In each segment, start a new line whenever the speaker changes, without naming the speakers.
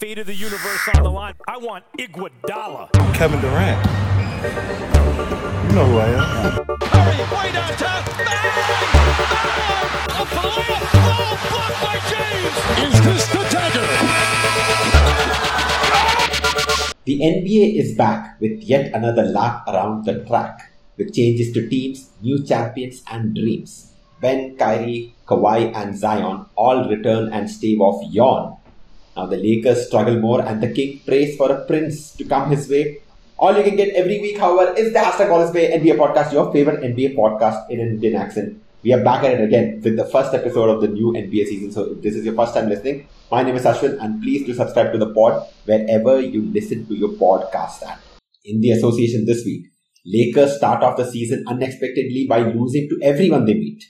Fate of the universe on the line. I want Iguodala.
Kevin Durant. You know who I am.
Curry, way downtown. Bang! Bang! Up for the. Oh, blocked by James. Is this the dagger?
The NBA is back with yet another lap around the track, with changes to teams, new champions, and dreams. Ben, Kyrie, Kawhi, and Zion all return and stave off yawn. Now the Lakers struggle more, and the King prays for a prince to come his way. All you can get every week, however, is the hashtag Wallace Bay NBA podcast, your favorite NBA podcast in an Indian accent. We are back at it again with the first episode of the new NBA season. So if this is your first time listening, my name is Ashwin and please do subscribe to the pod wherever you listen to your podcast at. In the association this week, Lakers start off the season unexpectedly by losing to everyone they meet.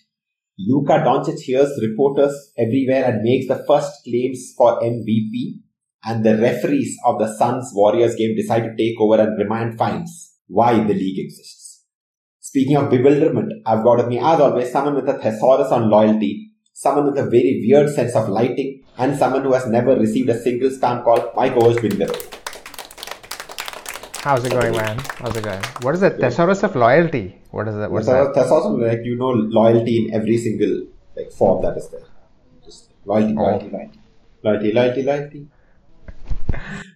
Luka Doncic hears reporters everywhere and makes the first claims for MVP and the referees of the Suns Warriors game decide to take over and remind fines why the league exists. Speaking of bewilderment, I've got with me, as always, someone with a thesaurus on loyalty, someone with a very weird sense of lighting, and someone who has never received a single spam call, my co-host.
How's it going, man? How's it going? What is the thesaurus of loyalty? What is that? What's that?
Thesaurus, like, you know, loyalty in every single like form that is there. Just loyalty,
Oh.
loyalty, loyalty. Loyalty, loyalty, loyalty.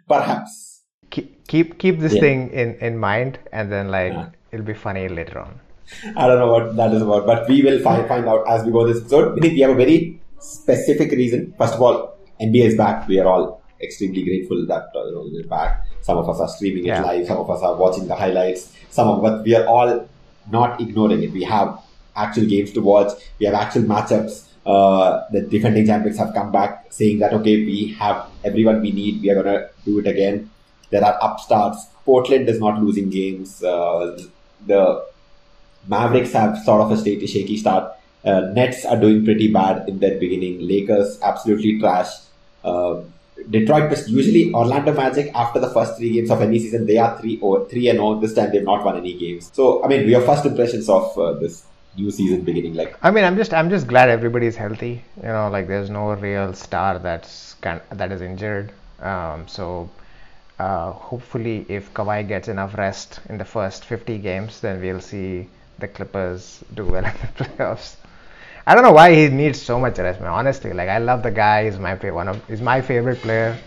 Perhaps.
Keep keep, keep this
Yeah.
thing in, in mind, and then like
Yeah.
it'll be funny later on.
I don't know what that is about, but we will find, find out as we go this episode. We have a very specific reason. First of all, NBA is back. We are all extremely grateful that uh, you know, we're back. Some of us are streaming it
Yeah.
live. Some of us are watching the highlights. Some of, but we are all not ignoring it. We have actual games to watch. We have actual matchups. Uh, the defending champions have come back saying that okay, we have everyone we need. We are gonna do it again. There are upstarts. Portland is not losing games. Uh, the Mavericks have sort of a state shaky start. Uh, Nets are doing pretty bad in their beginning. Lakers absolutely trash. Uh, Detroit Pistons usually Orlando Magic after the first three games of any season they are three or three and. This time they've not won any games. So I mean, have first impressions of uh, this new season beginning. Like
I mean, I'm just I'm just glad everybody's healthy. You know, like there's no real star that's kind that is injured. Um, so uh, hopefully, if Kawhi gets enough rest in the first 50 games, then we'll see the Clippers do well in the playoffs. I don't know why he needs so much rest, man. Honestly, like I love the guy. He's my favorite. One of he's my favorite player.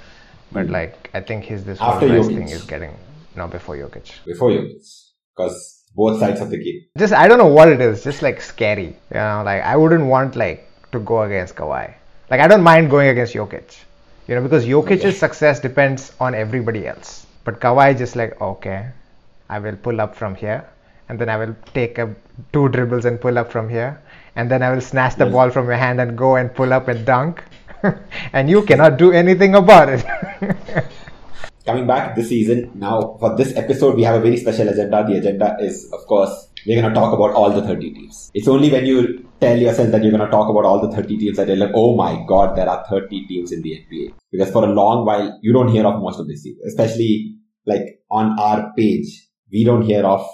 But hmm. like I think his this
After
thing is getting no before Jokic.
before you, because both sides of the game.
just I don't know what it is, just like scary. You know, like I wouldn't want like to go against Kawhi. Like I don't mind going against Jokic. You know, because Jokic's
Okay.
success depends on everybody else. But Kawhi just like, okay, I will pull up from here and then I will take a two dribbles and pull up from here and then I will snatch the
Yes.
ball from your hand and go and pull up and dunk. and you cannot do anything about it.
coming back this season now for this episode we have a very special agenda the agenda is of course we're going to talk about all the 30 teams it's only when you tell yourself that you're going to talk about all the 30 teams that you're like oh my god there are 30 teams in the nba because for a long while you don't hear of most of these teams especially like on our page we don't hear of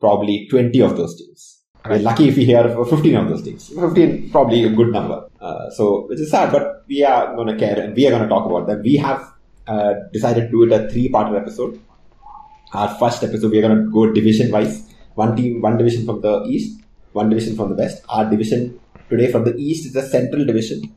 probably 20 of those teams we're lucky if we hear 15 of those things. 15 probably a good number uh, so which is sad but we are going to care and we are going to talk about them we have uh, decided to do it a three-parter episode. Our first episode, we're going to go division-wise. One team, one division from the east, one division from the west. Our division today from the east is the central division,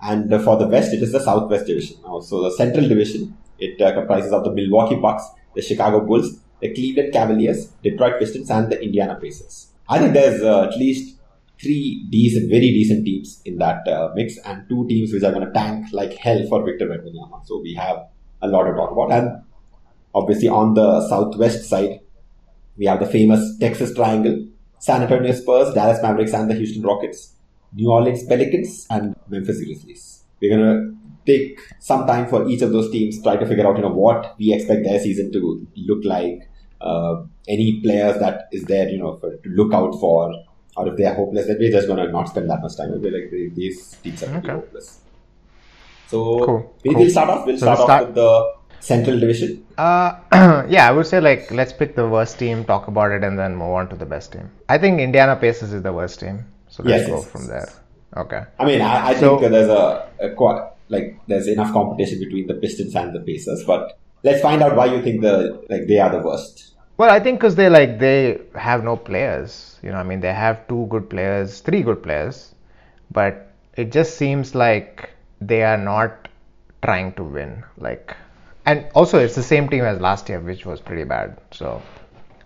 and for the west, it is the southwest division. Now, so the central division it uh, comprises of the Milwaukee Bucks, the Chicago Bulls, the Cleveland Cavaliers, Detroit Pistons, and the Indiana Pacers. I think there's uh, at least three decent, very decent teams in that uh, mix, and two teams which are going to tank like hell for Victor Wembanyama. So we have a lot to talk about, and obviously on the southwest side, we have the famous Texas Triangle: San Antonio Spurs, Dallas Mavericks, and the Houston Rockets, New Orleans Pelicans, and Memphis Grizzlies. We're gonna take some time for each of those teams, try to figure out you know what we expect their season to look like, uh, any players that is there you know for, to look out for, or if they are hopeless, then we're just gonna not spend that much time. We'll be like "They- these teams are
Okay.
hopeless. So
Cool,
we
cool.
will start off. We'll
So
start
we'll
off with the Central Division.
Uh, yeah, I would say like let's pick the worst team, talk about it, and then move on to the best team. I think Indiana Pacers is the worst team, so let's
Yes,
go
yes,
from
yes,
there. Okay.
I mean, I, I
So-
think there's a, a like there's enough competition between the Pistons and the Pacers. But let's find out why you think the like they are the worst.
Well, I think because they like they have no players. You know, I mean, they have two good players, three good players, but it just seems like they are not trying to win. Like, and also it's the same team as last year, which was pretty bad. So.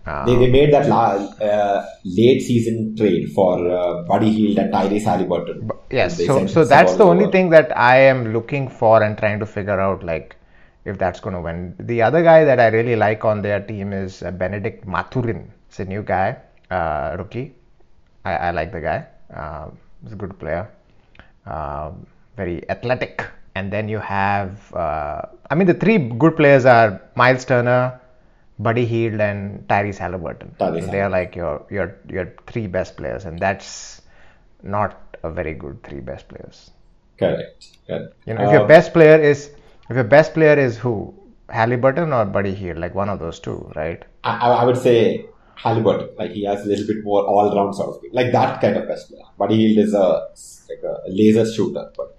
Um,
They, they made that la- uh, late season trade for uh, Buddy Hield and Tyrese Halliburton.
yes so so that's the only thing that i am looking for and trying to figure out like if that's going to win. The other guy that i really like on their team is uh, benedict mathurin it's a new guy uh, rookie. I, I like the guy. Um, he's a good player. Um, very athletic. And then you have uh, i mean the three good players are miles turner buddy Hield, and tyrese halliburton.
Tyrese
so they are like your your your three best players and that's not a very good three best players.
Correct. Correct.
You know, if your
Uh,
best player is if your best player is who Halliburton or Buddy Hield, like one of those two, right?
I, I would say Halliburton. Like he has a little bit more all round sort of thing. Like that kind of best player. Buddy Hield is a like a laser shooter, but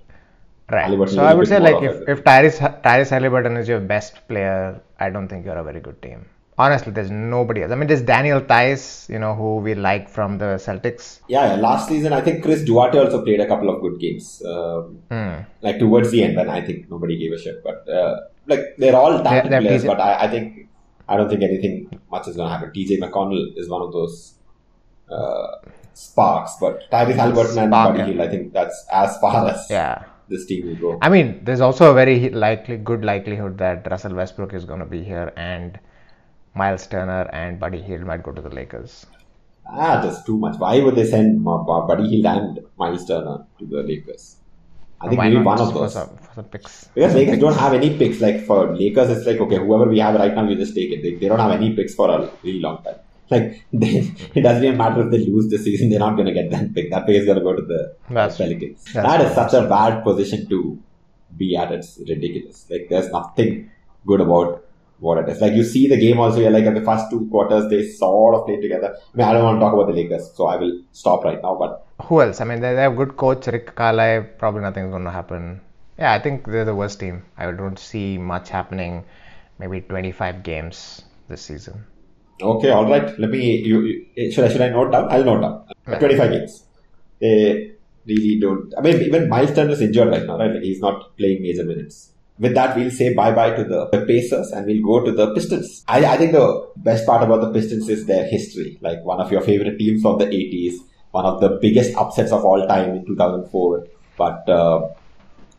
Right.
Halliburton
So I would say like if, if Tyrese Tyrese Halliburton is your best player, I don't think you're a very good team. Honestly, there's nobody else. I mean, there's Daniel Theis, you know, who we like from the Celtics.
yeah, yeah, last season I think Chris Duarte also played a couple of good games. Um,
Hmm.
Like towards the end when I think nobody gave a shit. But uh, like they're all talented
they're
players,
TJ
but I, I think I don't think anything much is gonna happen. TJ McConnell is one of those uh, sparks, but Tyrese Halliburton and Buddy Hield, I think that's as far as
Yeah.
this team will go.
I mean, there's also a very likely, good likelihood that Russell Westbrook is going to be here, and Miles Turner and Buddy Hield might go to the Lakers.
Ah, that's too much. Why would they send Buddy Hield and Miles Turner to the Lakers? I think
Why
maybe one of
for
those.
some, for some picks?
Because Lakers don't have any picks. Like for Lakers, it's like okay, whoever we have right now, we just take it. They, they don't have any picks for a really long time. Like they, it doesn't even matter if they lose this season; they're not going to get that pick. That pick is going to go to the
That's-
Pelicans.
that's
That is such a bad position to be at. It's ridiculous. Like there's nothing good about what it is. Like you see the game also. You're like at the first two quarters, they sort of played together. I mean, I don't want to talk about the Lakers, so I will stop right now. But
Who else? I mean, they, have good coach Rick Carlisle. Probably nothing's going to happen. Yeah, I think they're the worst team. I don't see much happening. Maybe 25 games this season.
Okay, all right. Let me. You, you eh, should I should I note down? I'll note down.
Yeah.
Twenty-five games. They really don't. I mean, even Miles Turner is injured right now, right? Like he's not playing major minutes. With that, we'll say bye bye to the, the Pacers and we'll go to the Pistons. I, I think the best part about the Pistons is their history. Like one of your favorite teams from the 80s, one of the biggest upsets of all time in 2004. But uh,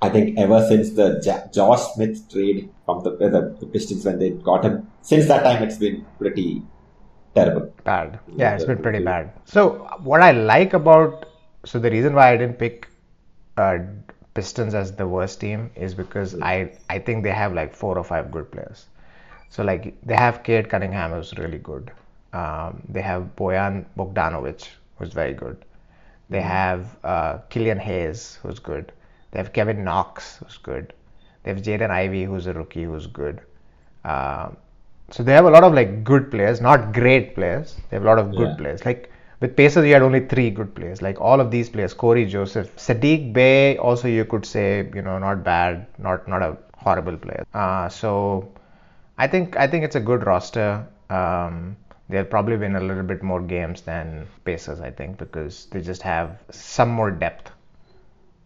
I think ever since the ja- Josh Smith trade from the, the the Pistons when they got him, since that time it's been pretty terrible.
Bad. Yeah, it's been pretty bad. So what I like about so the reason why I didn't pick uh, Pistons as the worst team is because I I think they have like four or five good players. So like they have Cade Cunningham who's really good. Um, they have Bojan Bogdanovic who's very good. They have uh, Killian Hayes who's good. They have Kevin Knox who's good. They have Jaden Ivey who's a rookie who's good. Um, so they have a lot of like good players, not great players. They have a lot of good
Yeah.
players. Like with Pacers, you had only three good players. Like all of these players, Cory Joseph, Sadiq Bey, also you could say you know not bad, not not a horrible player. Uh, so I think I think it's a good roster. Um, they'll probably win a little bit more games than Pacers, I think, because they just have some more depth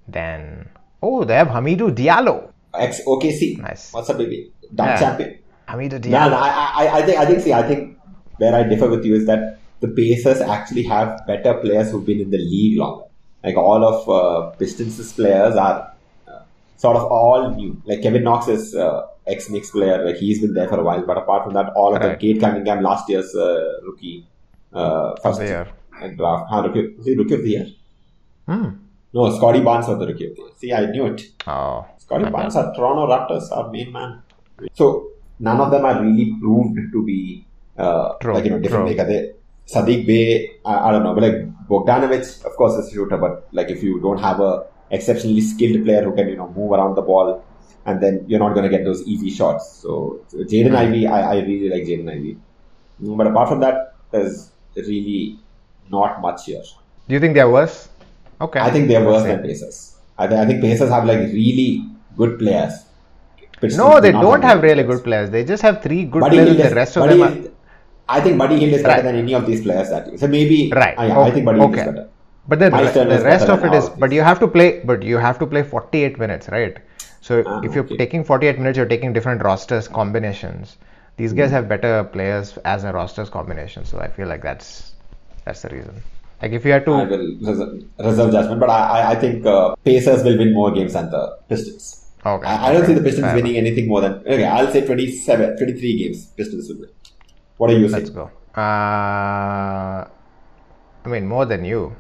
than. Oh, they have Hamidou Diallo.
Ex OKC.
Nice.
What's up, baby? Dunk
Yeah.
champion.
Hamidou
Yeah,
Diallo.
no, I, I, I think, I think, see, I think where I differ with you is that the Pacers actually have better players who've been in the league longer. Like all of uh, Pistons' players are uh, sort of all new. Like Kevin Knox is uh, ex Knicks player. Like he's been there for a while. But apart from that, all of them.
Right.
Cade Cunningham, last year's uh, rookie, uh, first
year.
draft. Huh, rookie, he rookie of the year?
Hmm.
No, Scottie Barnes was the rookie of the year. See, I knew it.
Oh. Scottie
Barnes are Toronto Raptors, our main man. So none of them are really proved to be uh, like you know different. Like they Sadiq Bey, I, I don't know, but like Bogdanovic, of course, is a shooter, but like if you don't have a exceptionally skilled player who can you know move around the ball, and then you're not going to get those easy shots. So, Jaden Ivey, I, I really like Jaden Ivey, Mm, but apart from that, there's really not much here.
Do you think they're worse? Okay.
I think they're worse
Okay.
than Pacers. I, th- I think Pacers have like really good players. Pistons
No, they don't have really good players. They just have three good
Buddy
players. The rest of them are.
I think Buddy Hield is better
Right.
than any of these players that. So maybe
Right.
I,
okay.
I think Buddy
okay.
is better.
But the, the rest of it is. But you have to play. But you have to play 48 minutes, right? So
Ah,
if you're
okay.
taking 48 minutes, you're taking different rosters combinations. These
Hmm.
guys have better players as a rosters combination. So I feel like that's that's the reason. Like if you had to.
I will reserve, reserve judgment, but I, I, think uh, Pacers will win more games than the Pistons.
Okay,
I, I don't
okay,
see the Pistons
fair
winning anything more than. Okay, I'll say 27, 23 games Pistons will win. What are you saying?
Let's go. Uh, I mean, more than you.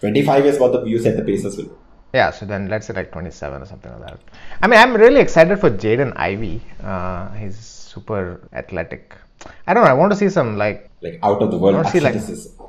25 is what the, you said the Pacers will.
Yeah, so then let's say like 27 or something like that. I mean, I'm really excited for Jaden Ivey. Uh, he's super athletic. I don't know. I want to see some like,
Like out of the world
see, like-
athleticism.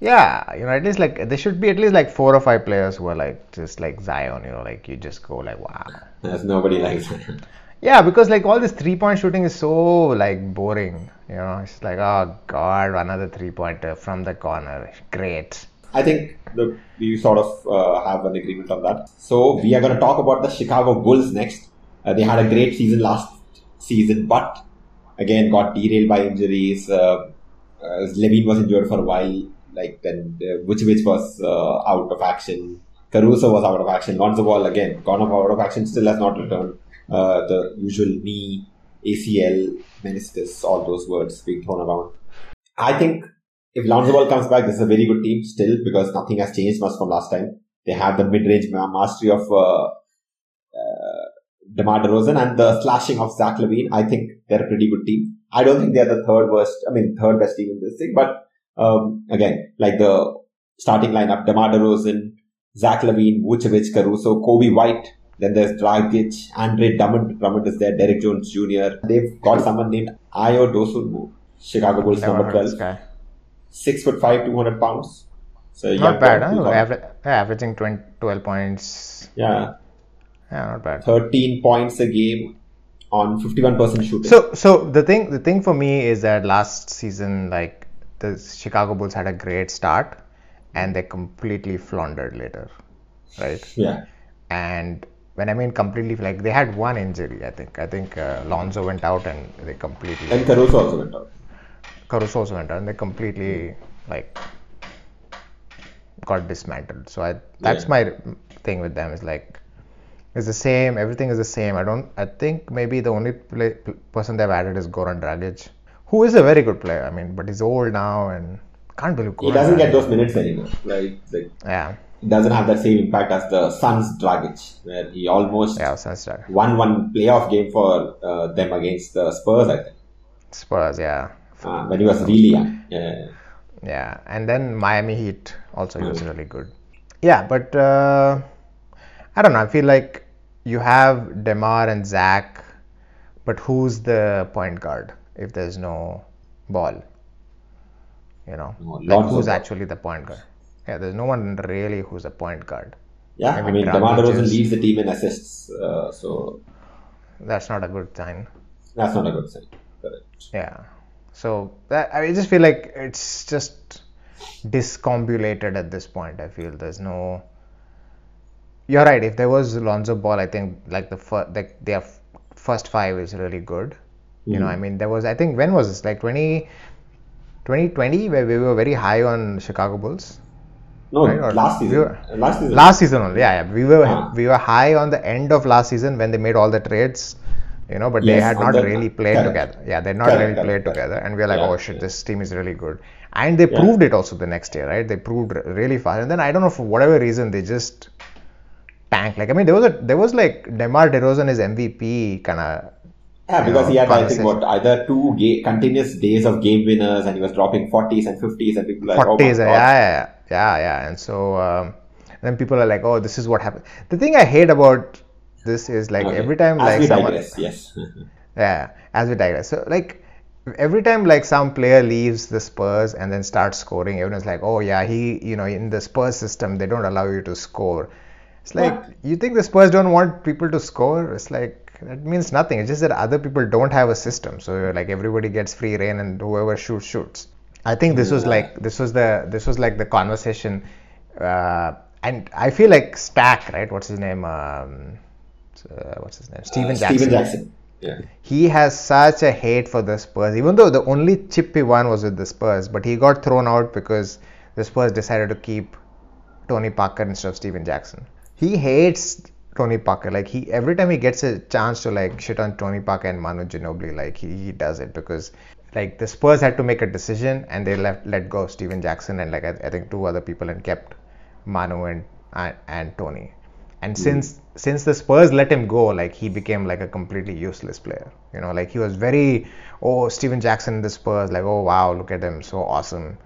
yeah, you know, at least like there should be at least like four or five players who are like just like Zion. You know, like you just go like wow.
There's nobody like that.
Yeah, because like all this three point shooting is so like boring. You know, it's like oh god, another three pointer from the corner. Great.
I think the, we sort of uh, have an agreement on that. So we are going to talk about the Chicago Bulls next. Uh, they had a great season last season, but again got derailed by injuries. Uh, uh, LaVine was injured for a while. Like then, uh, Vucevic was uh, out of action. Caruso was out of action. Lonzo Ball again gone out of action. Still has not returned. Uh, the usual knee, ACL, meniscus, all those words being thrown around. I think if Lonzo Ball comes back, this is a very good team still because nothing has changed much from last time. They have the mid-range mastery of uh, uh, DeMar DeRozan and the slashing of Zach LaVine. I think they're a pretty good team. I don't think they're the third worst, I mean, third best team in this thing, but um, again, like the starting lineup, DeMar DeRozan, Zach LaVine, Vucevic, Caruso, Coby White, then there's Dragic, Andre Drummond, Drummond is there, Derrick Jones Jr. They've got someone named Ayo Dosunmu, Chicago Bulls
Never
number 12
this
six foot five, two hundred pounds. So
Not bad, huh? Aver- yeah, averaging 20, 12 points.
Yeah,
Yeah, not bad.
thirteen points a game on fifty-one percent shooting.
So, so the thing, the thing for me is that last season, like the Chicago Bulls had a great start, and they completely floundered later, right?
yeah,
And when I mean completely, like they had one injury, I think. I think uh, Lonzo went out, and they completely.
and Caruso also went out.
Caruso also went out, and they completely like got dismantled. So I, that's
Yeah.
my thing with them is like it's the same. Everything is the same. I don't. I think maybe the only play, person they've added is Goran Dragic, who is a very good player. I mean, but he's old now and can't believe
He doesn't get those minutes anymore. Like, like
Yeah,
he doesn't have that same impact as the Suns Dragic, where he almost
yeah,
won one playoff game for uh, them against the Spurs. I think
Spurs, yeah,
uh, when he was really young. Yeah.
yeah, and then Miami Heat also he was really good. Yeah, but uh, I don't know. I feel like you have Demar and Zach, but who's the point guard if there's no ball? You know,
No,
like who's actually the point guard? Yeah, there's no one really who's a point guard.
Yeah, I
Maybe
mean, DeMar DeRozan leads the team in assists, uh, so
That's not a good sign.
that's not a good sign. Correct.
Yeah. So that I just feel like it's just discombobulated at this point. I feel there's no. You're right. If there was Lonzo Ball, I think like the first, like their first five is really good. You know, I mean, there was I think when was this like 20, 2020 where we were very high on Chicago Bulls.
No,
Right,
last season.
we were-
last season.
Last season only, yeah, yeah. We were
Ah.
we were high on the end of last season when they made all the trades, you know, but they had not really played
correct.
together. Yeah, they had not
Correct,
really
correct,
played together, and we were like,
Yeah,
oh shit,
yeah.
this team is really good, and they
Yeah.
proved it also the next year, right? They proved really fast, and then I don't know for whatever reason they just tanked. Like I mean, there was a there was like Demar Derozan is MVP kind of.
Yeah, because
know,
he had, I think, what either two ga- continuous days of game winners, and he was dropping forties and fifties, and people were like, oh my
40s, yeah,
god.
yeah, yeah, yeah. And so um, then people are like, oh, this is what happened. The thing I hate about this is like
Okay.
every time
As
like
we
someone,
digress, yes.
yeah, as we digress. So like every time like some player leaves the Spurs and then starts scoring, everyone's like, oh yeah, he, you know, in the Spurs system they don't allow you to score. It's like you think the Spurs don't want people to score? It's like that means nothing. It's just that other people don't have a system. So like everybody gets free reign and whoever shoots shoots. I think this was like this was the this was like the conversation, uh, and I feel like Stack, right? What's his name? Um, uh, what's his name? Stephen
Uh,
Jackson.
Stephen Jackson. Yeah.
He has such a hate for the Spurs, even though the only chip he won was with the Spurs, but he got thrown out because the Spurs decided to keep Tony Parker instead of Stephen Jackson. He hates Tony Parker. Like he every time he gets a chance to like shit on Tony Parker and Manu Ginobili, like he, he does it because like the Spurs had to make a decision and they left let go of Stephen Jackson and like I, I think two other people and kept Manu and and, and Tony. And since since the Spurs let him go, like he became like a completely useless player. You know, like he was very oh Stephen Jackson the Spurs, like oh wow look at him so awesome.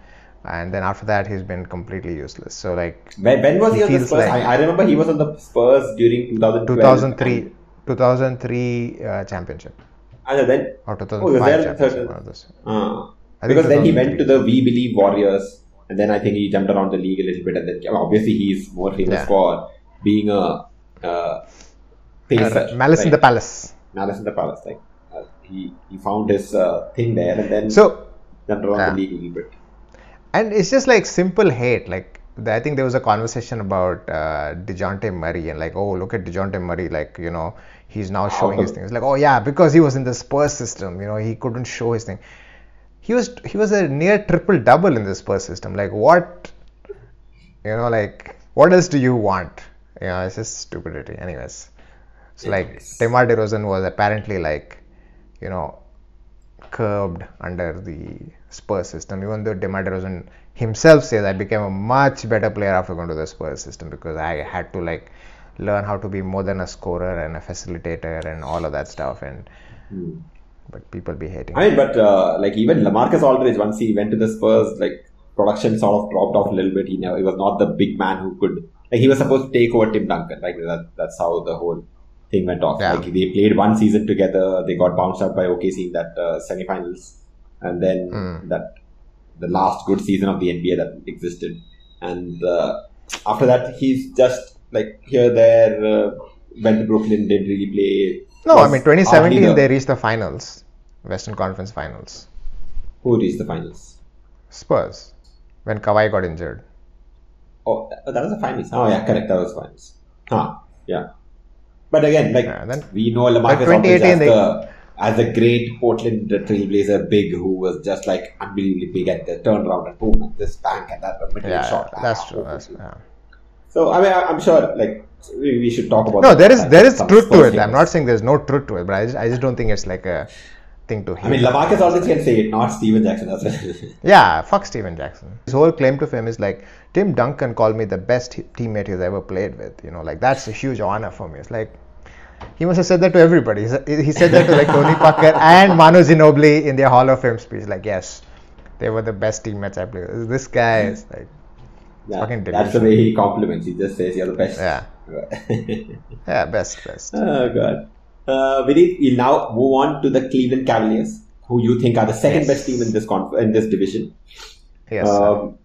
And then after that he's been completely useless. So like
When, when was he,
He
on the Spurs?
like-
I, I remember he was on the Spurs during 2012.
2003 2003 uh, championship
And then,
or
oh, he was
2005
there third-
of
uh, because then he went to the We Believe Warriors, and then I think he jumped around the league a little bit, and then obviously he's more famous
Yeah.
for being a uh, pacer,
Uh, Malice in the Palace.
Malice in the Palace. Like uh, he he found his uh, thing there, and then
So
jumped around the league a little bit.
and it's just like simple hate. Like I think there was a conversation about uh, Dejounte Murray and like, oh, look at Dejounte Murray. Like you know, he's now showing his
come?
things. Like, oh yeah, because he was in the Spurs system. You know, he couldn't show his thing. He was he was a near triple double in the Spurs system. Like what? You know, like what else do you want? You know, it's just stupidity. Anyways, so like. Demar Derozan was apparently like, you know, curbed under the Spurs system. Even though Demar Derozan himself says I became a much better player after going to the Spurs system because I had to like learn how to be more than a scorer and a facilitator and all of that stuff. And but people be hating.
I mean, but uh, like even Lamarcus Aldridge, once he went to the Spurs, like production sort of dropped off a little bit. He never, he was not the big man who could like he was supposed to take over Tim Duncan. Like that, that's how the whole thing went off.
Yeah.
Like they played one season together. They got bounced out by OKC in that uh, semifinals, and then
Hmm.
that the last good season of the NBA that existed. And uh, after that, he's just like here there. Uh, went to Brooklyn, didn't really play.
no, I mean 2017
the-
they reached the finals, Western Conference Finals.
who reached the finals.
Spurs when Kawhi got injured.
Oh, that was the finals. Oh, yeah, correct. That was finals. Huh. Yeah. But again, like
Yeah, then-
we know Lamarcus Aldridge as
they-
the as a great Portland Trailblazer big who was just like unbelievably big at the turnaround and boom, and this bank and that mid
Yeah,
shot.
that's
Ah,
true. That's,
boom.
yeah.
So I mean, I- I'm sure like we, we should talk about.
No,
that
there is there is truth to it. I'm not saying there's no truth to it, but I just, I just don't think it's like a thing to hate.
I mean, Lamarcus Aldridge can say it, not Stephen Jackson as well.
Yeah, fuck Stephen Jackson. His whole claim to fame is like Tim Duncan called me the best teammate he's ever played with. You know, like that's a huge honor for me. It's like he must have said that to everybody. He said, he said that to like Tony Parker and Manu Ginobili in their Hall of Fame speech. Like, yes, they were the best teammates I played with. This guy is like,
Yeah, that's the way he compliments. He just says you're the best.
Yeah. yeah, best, best.
Oh god. Uh, Vinith, we'll now move on to the Cleveland Cavaliers, who you think are the second
Yes.
best team in this conf- in this division.
Yes.
Um,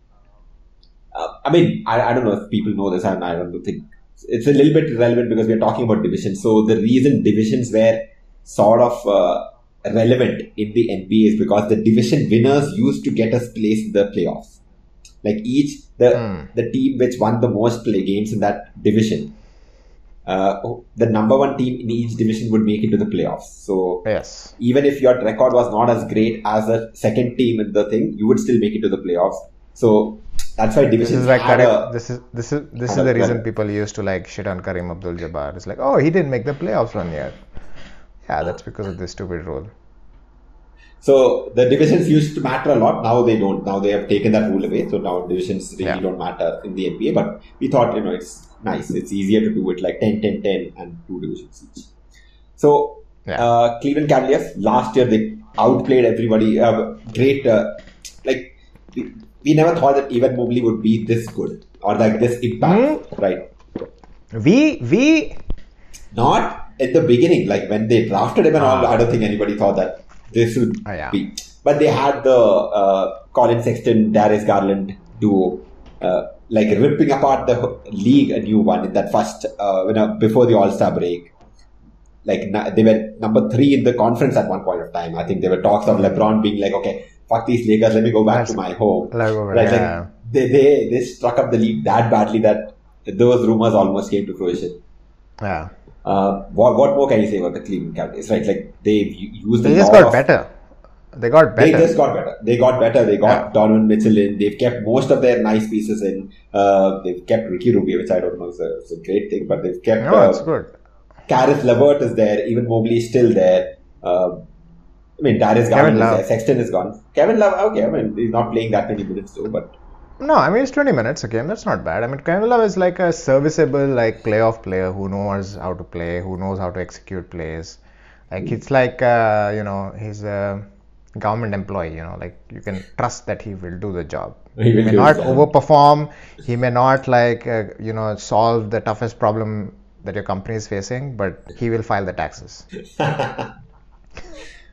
uh, I mean, I, I don't know if people know this, and I don't think it's a little bit relevant because we're talking about divisions. So the reason divisions were sort of uh, relevant in the NBA is because the division winners used to get us place in the playoffs. Like each the
Hmm.
the team which won the most play games in that division, uh, the number one team in each division would make it to the playoffs. So
yes.
even if your record was not as great as a second team in the thing, you would still make it to the playoffs. So that's why
This
divisions
is like Kareem,
a,
this is this is this is the reason people used to like shit on Kareem Abdul-Jabbar. It's like, oh, he didn't make the playoffs one year. Yeah, that's because of this stupid rule.
So the divisions used to matter a lot. Now they don't. Now they have taken that rule away. So now divisions really
Yeah.
don't matter in the NBA. But we thought, you know, it's nice. It's easier to do it like 10, 10, 10 and two divisions each. So
Yeah.
uh, Cleveland Cavaliers last year they outplayed everybody. Uh, great, uh, like we, we never thought that Evan Mobley would be this good or like this impact,
Hmm?
right?
We we
Not at the beginning, like when they drafted him and all. I don't think anybody thought that this would
Ah, yeah.
be. But they had the uh, Collin Sexton, Darius Garland duo, uh, like ripping apart the league a new one in that first, uh, you know, before the All Star break. Like they were number three in the conference at one point of time. I think there were talks of LeBron being like, "Okay, fuck these Lakers, let me go back
That's-
to my home."
Like, over-
Right,
yeah.
like they, they they struck up the league that badly that those rumors almost came to fruition.
yeah.
Uh, what, what more can you say about the Cleveland Cavaliers? Right, like they've used.
They just got
of-
better. They got better.
They just got better. They got better. They got
Yeah.
Donovan Mitchell in. They've kept most of their nice pieces in. Uh, they've kept Ricky Rubio, which I don't know is a, is a great thing, but they've kept.
no,
uh,
it's good.
Caris Levert is there. Evan Mobley is still there. Uh, I mean, Darius Garland is there. Sexton is gone. Kevin Love, okay. I mean, he's not playing that many minutes though, but
No, I mean it's 20 minutes a game. That's not bad. I mean Kevin Love is like a serviceable like playoff player who knows how to play, who knows how to execute plays. Like it's like uh, you know he's a government employee. You know, like you can trust that he will do the job.
He will
may not overperform. He may not like uh, you know solve the toughest problem that your company is facing, but he will file the taxes.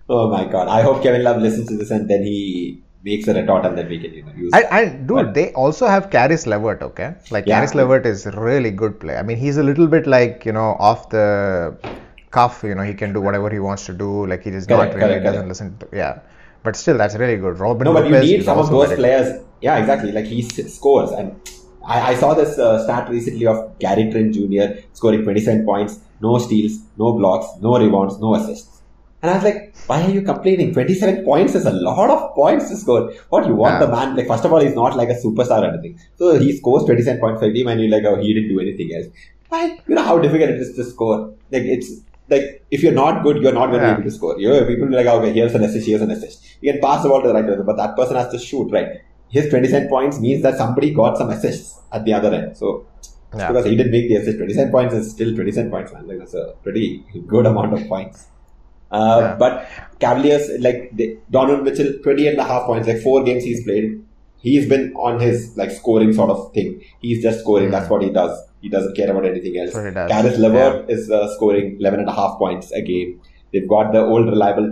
oh my god! I hope Kevin Love listens to this and then he makes a retort and then we can you know use.
And, and dude,
But-
they also have Caris Levert, okay? Like
Yeah.
Caris Levert is a really good player. I mean, he's a little bit like you know off the cuff. You know, he can do whatever he wants to do. Like he just
Correct,
not really
correct,
doesn't
correct.
listen to yeah. But still, that's really good. Robin
No, but you
Lopez
need some of those players. Yeah, exactly. Like he scores, and I, I saw this uh, stat recently of Gary Trent Jr. scoring 27 points, no steals, no blocks, no rebounds, no assists. And I was like, why are you complaining? 27 points is a lot of points to score. What you want
Yeah.
the man? Like first of all, he's not like a superstar or anything. So he scores 27 points for a team, and you're like, oh, he didn't do anything else. Why? You know how difficult it is to score. Like it's like if you're not good, you're not going to
Yeah.
be able to score. You know, people be like, okay, here's an assist, here's an assist. You can pass the ball to the right person, but that person has to shoot, right? His 27 points means that somebody got some assists at the other end. So
Yeah.
because he didn't make the assist, 27 points is still 27 points, man. Like that's a pretty good amount of points. Uh,
Yeah.
But Cavaliers, like they, Donovan Mitchell, 20 and a half points, like four games he's played. He's been on his like scoring sort of thing. He's just scoring. That's what he does. He doesn't care about anything else.
That's what he does.
Caris LeVert is uh, scoring 11 and a half points a game. They've got the old reliable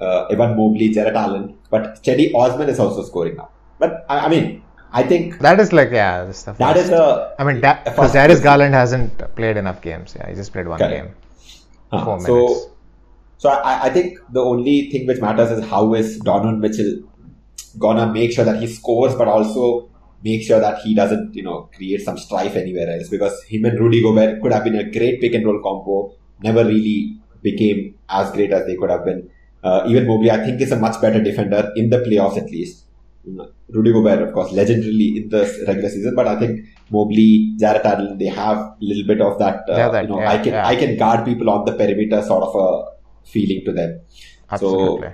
uh, Evan Mobley, Jarrett Allen, but Cedi Osman is also scoring now. But I, I mean, I think
That is like yeah, that's the
that is a.
I mean, because Darius. Garland hasn't played enough games. Yeah, he just played one
Correct.
game,
Uh,
four
so,
minutes.
So I, I think the only thing which matters is how is Donovan Mitchell gonna make sure that he scores, but also make sure that he doesn't, you know, create some strife anywhere else. Because him and Rudy Gobert could have been a great pick and roll combo, never really became as great as they could have been. Uh, Evan Mobley, I think, is a much better defender in the playoffs at least. Rudy Gobert, of course, legendarily in the regular season, but I think Mobley, Jarrett Allen, they have a little bit of that. Uh,
Yeah, that-
you know,
yeah,
I can
yeah.
I can guard people on the perimeter, sort of a feeling to them.
Absolutely.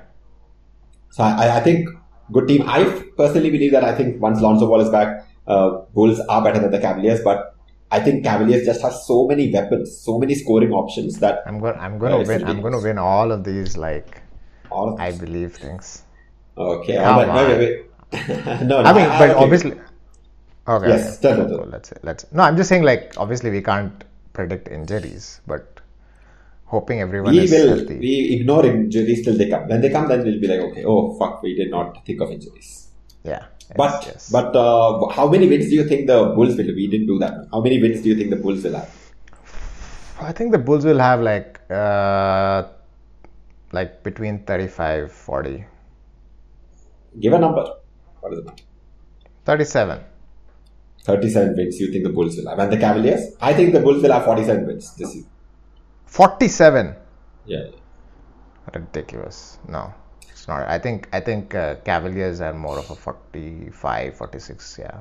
So I, I think good team. I personally believe that I think once Lonzo Ball is back, uh, Bulls are better than the Cavaliers, but I think Cavaliers just have so many weapons, so many scoring options that
I'm going. I'm going to
it's
win. I'm going to win all of these. Like
all
I believe things.
Okay,
Come
wait, wait, wait, wait. no, no,
I mean, but
okay.
obviously. Okay.
Yes,
okay. cool, cool. Let's let's. No, I'm just saying like obviously we can't predict injuries, but hoping everyone
we
is
will
healthy.
we ignore injuries till they come. When they come, then we'll be like, okay, oh fuck, we did not think of injuries.
yeah. Yes,
But
yes.
but uh, how many wins do you think the Bulls will? We didn't do that. How many wins do you think the Bulls will have?
I think the Bulls will have like uh like between 35 40
Give a number. What is it? matter?
37
37 wins you think the Bulls will have. And the Cavaliers? I think the Bulls will have 47 wins this year.
47
Yeah.
ridiculous no it's not i think i think uh, cavaliers are more of a 45 46 yeah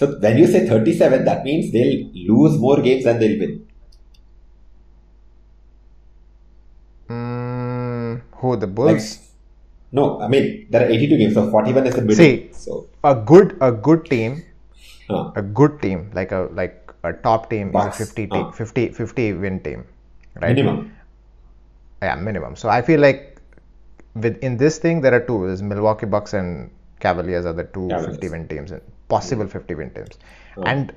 So when you say 37, that means they'll lose more games than they'll win.
mm, who the
Like,
bulls
no, I mean, there are 82 games, so 41 is the middle.
See.
So,
a good a good team
uh,
a good team like a like a top team
Bucks.
is a 50 team,
Ah.
50 50 win team right
minimum.
yeah minimum so i feel like with in this thing there are two there's milwaukee bucks and cavaliers are the two
Cavaliers.
50 win teams and possible 50 win teams
Oh.
and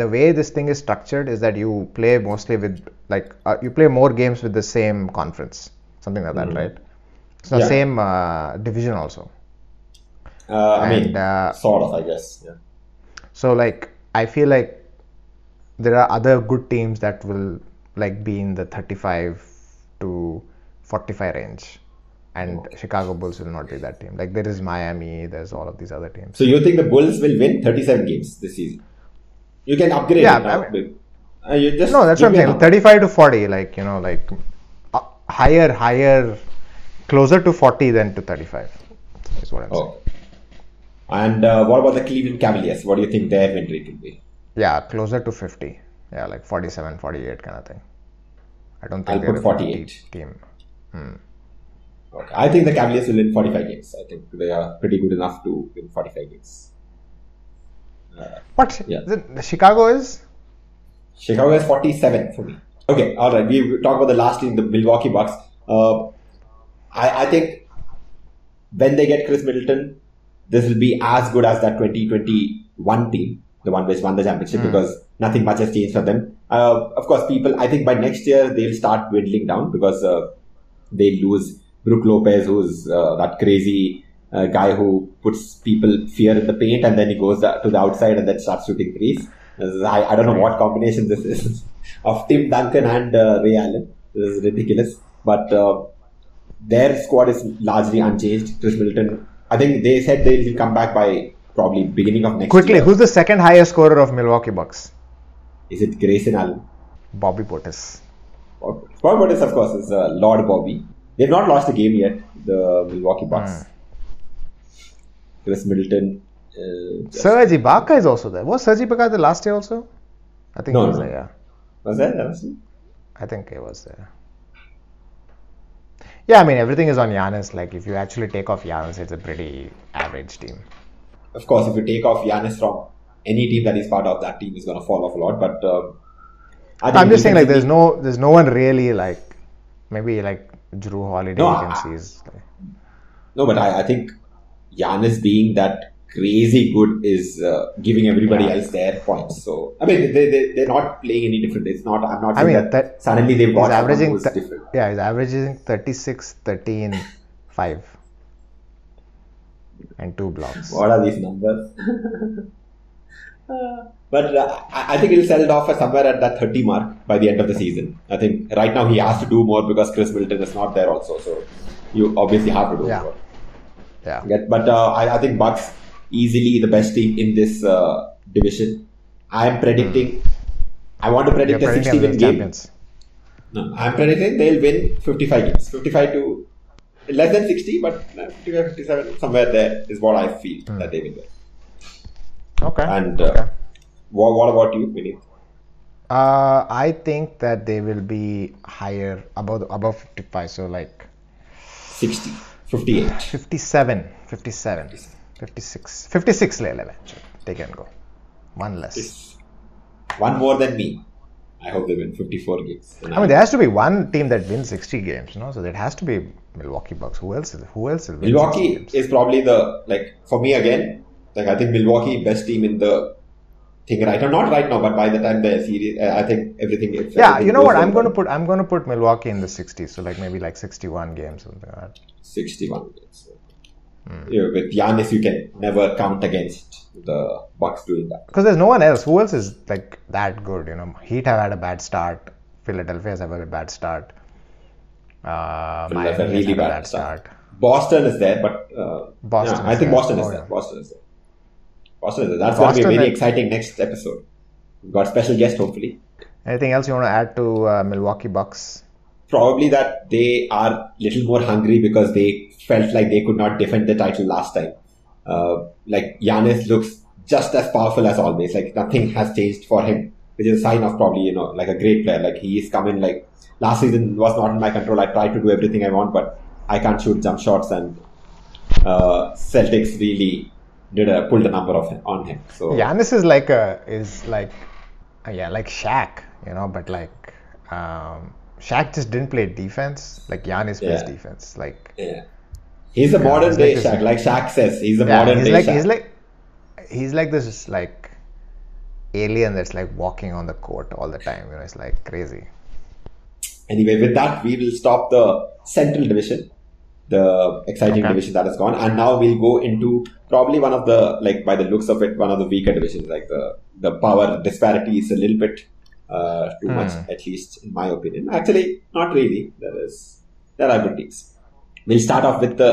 the way this thing is structured is that you play mostly with like uh, you play more games with the same conference something like that right so
Mm-hmm. Yeah.
same uh, division also
Uh, I mean,
And, uh,
sort of, I guess. Yeah.
so like i feel like there are other good teams that will like be in the 35 to 45 range and chicago bulls will not be that team like there is miami there's all of these other teams
So you think the Bulls will win 37 games this season? You can upgrade
Yeah. I mean-
Uh, you just
No, that's what I'm saying. 35 to 40, like, you know, like uh, higher, higher, closer to 40 than to 35 is what I'm saying.
Oh. And uh, what about the Cleveland Cavaliers? What do you think their win rate will be?
Yeah, closer to 50. Yeah, like 47, 48 kind of thing. I don't think
I'll put 48.
team. Hmm.
Okay. I think the Cavaliers will win 45 games. I think they are pretty good enough to win 45 games.
What?
Yeah.
The, Chicago is?
Chicago is 47 for me. Okay, all right. We talk about the last team, the Milwaukee Bucks. Uh, I, I think when they get Khris Middleton, this will be as good as that 2021 team, the one which won the championship, because nothing much has changed for them. Uh, of course, people, I think by next year they'll start dwindling down because uh, they lose Brook Lopez, who's uh, that crazy uh, guy who puts people fear in the paint and then he goes to the outside and then starts shooting threes. I, I don't know what combination this is of Tim Duncan and uh, Ray Allen. This is ridiculous. But uh, their squad is largely unchanged. Khris Middleton, I think they said they will come back by probably beginning of next
Quickly,
year.
who's the second highest scorer of Milwaukee Bucks?
Is it Grayson Allen?
Bobby Portis.
Bobby Portis, of course, is uh, Lord Bobby. They've not lost a game yet, the Milwaukee Bucks. Khris Middleton. Uh,
Serge Ibaka is also there. Was Serge Ibaka the last year also? I think
No,
he was
no.
there, yeah.
was that
I think he was there. Yeah, I mean, everything is on Giannis. Like, if you actually take off Giannis, it's a pretty average team.
Of course, if you take off Giannis from any team that is part of that team, is going to fall off a lot. But um, I think
I'm just saying, like, there's no, there's no one really like, maybe like Jrue Holiday.
No, I-
like,
No, but I, I think Giannis being that crazy good is uh, giving everybody
Yeah.
else their points. So I mean, they they they're not playing any different. It's not. I'm not
I
saying
mean,
that,
that-
suddenly they've got
averaging, th-
different.
yeah, he's averaging 36, 13, 5, and two blocks.
What are these numbers? but uh, I think he'll settle off at somewhere at that 30 mark by the end of the season. I think right now he has to do more because Khris Middleton is not there also. So you obviously have to do
Yeah.
more.
Yeah.
Get- But uh, I, I think Bucks easily the best team in this uh, division. I am predicting. I want to
You're
predict a 60 win game. No, I'm predicting they'll win 55 games. 55 to less than 60, but uh, 55, 57, somewhere there is what I feel that they will win.
Okay.
And uh,
okay.
what, what about you, Vinny?
Uh, I think that they will be higher, above above 55. So like
60, 58.
57, 57, 56, 56 level actually. They can go. One less.
It's one more than me. I hope they win 54 games. And
I mean, there has to be one team that wins 60 games, you know. So that has to be Milwaukee Bucks. Who else? Is, who else will win
Milwaukee is probably the like for me again. Like I think Milwaukee best team in the thing right now. Not right now, but by the time the series, uh, I think everything. If
Yeah,
everything
you know what? I'm going to put I'm going to put Milwaukee in the 60s. So like maybe like 61 games, or something like that.
61 games.
Hmm.
Yeah, with Giannis, you can never count against the Bucks doing that.
Because there's no one else. Who else is like that good? You know, Heat have had a bad start. Philadelphia has had a bad start. Uh,
Philadelphia
Miami
really
had a
bad
bad
start.
start.
Boston is there, but uh,
Boston
yeah, I think
there.
Boston is
Oh,
there.
yeah.
Boston is there. Boston. That's going to be a very exciting next episode. We've got special guest, hopefully.
Anything else you want to add to uh, Milwaukee Bucks?
Probably that they are little more hungry because they felt like they could not defend the title last time. Uh, like Giannis looks just as powerful as always. Like nothing has changed for him, which is a sign of probably you know like a great player. Like he is coming. Like last season was not in my control. I tried to do everything I want, but I can't shoot jump shots, and uh, Celtics really did a pulled a number of him, on him. So
Giannis is like a is like uh, yeah like Shaq, you know, but like um, Shaq just didn't play defense. Like Giannis plays
Yeah.
defense. Like
yeah, he's a modern day
like
Shaq. Like Shaq says, he's a
yeah,
modern
he's
day
like
Shaq.
he's like he's like this like alien that's like walking on the court all the time. You know, it's like crazy.
Anyway, with that, we will stop the Central Division, the exciting
Okay.
division has gone, and now we'll go into probably one of the like by the looks of it, one of the weaker divisions. Like the the power disparity is a little bit uh, too much, at least in my opinion. Actually, not really. There is there are good teams. We'll start off with the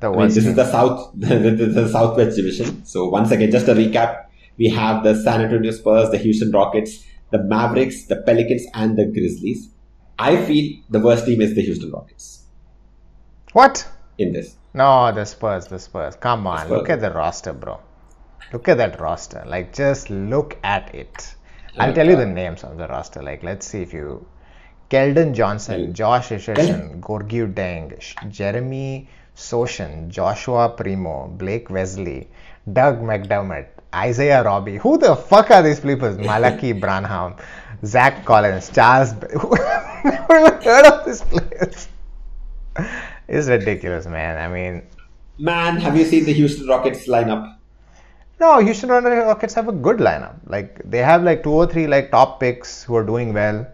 The
I mean, this is the South, the, the Southwest Division. So once again, just a recap: we have the San Antonio Spurs, the Houston Rockets, the Mavericks, the Pelicans, and the Grizzlies. I feel the worst team is the Houston Rockets
What?
in this.
No, the Spurs, the Spurs. Come on,
Spurs.
look at the roster, bro. Look at that roster. Like, just look at it. I'll tell you the names of the roster. Like, let's see if you. Keldon Johnson, Josh Richardson, Gorgui Dieng, Jeremy Sochan, Joshua Primo, Blake Wesley, Doug McDermott, Isaiah Roby. Who the fuck are these people? Malaki Branham, Zach Collins, Charles. Never heard of this players. It's ridiculous, man. I mean,
Man, have you seen the Houston Rockets lineup?
No, Houston Rockets have a good lineup. Like they have like two or three like top picks who are doing well.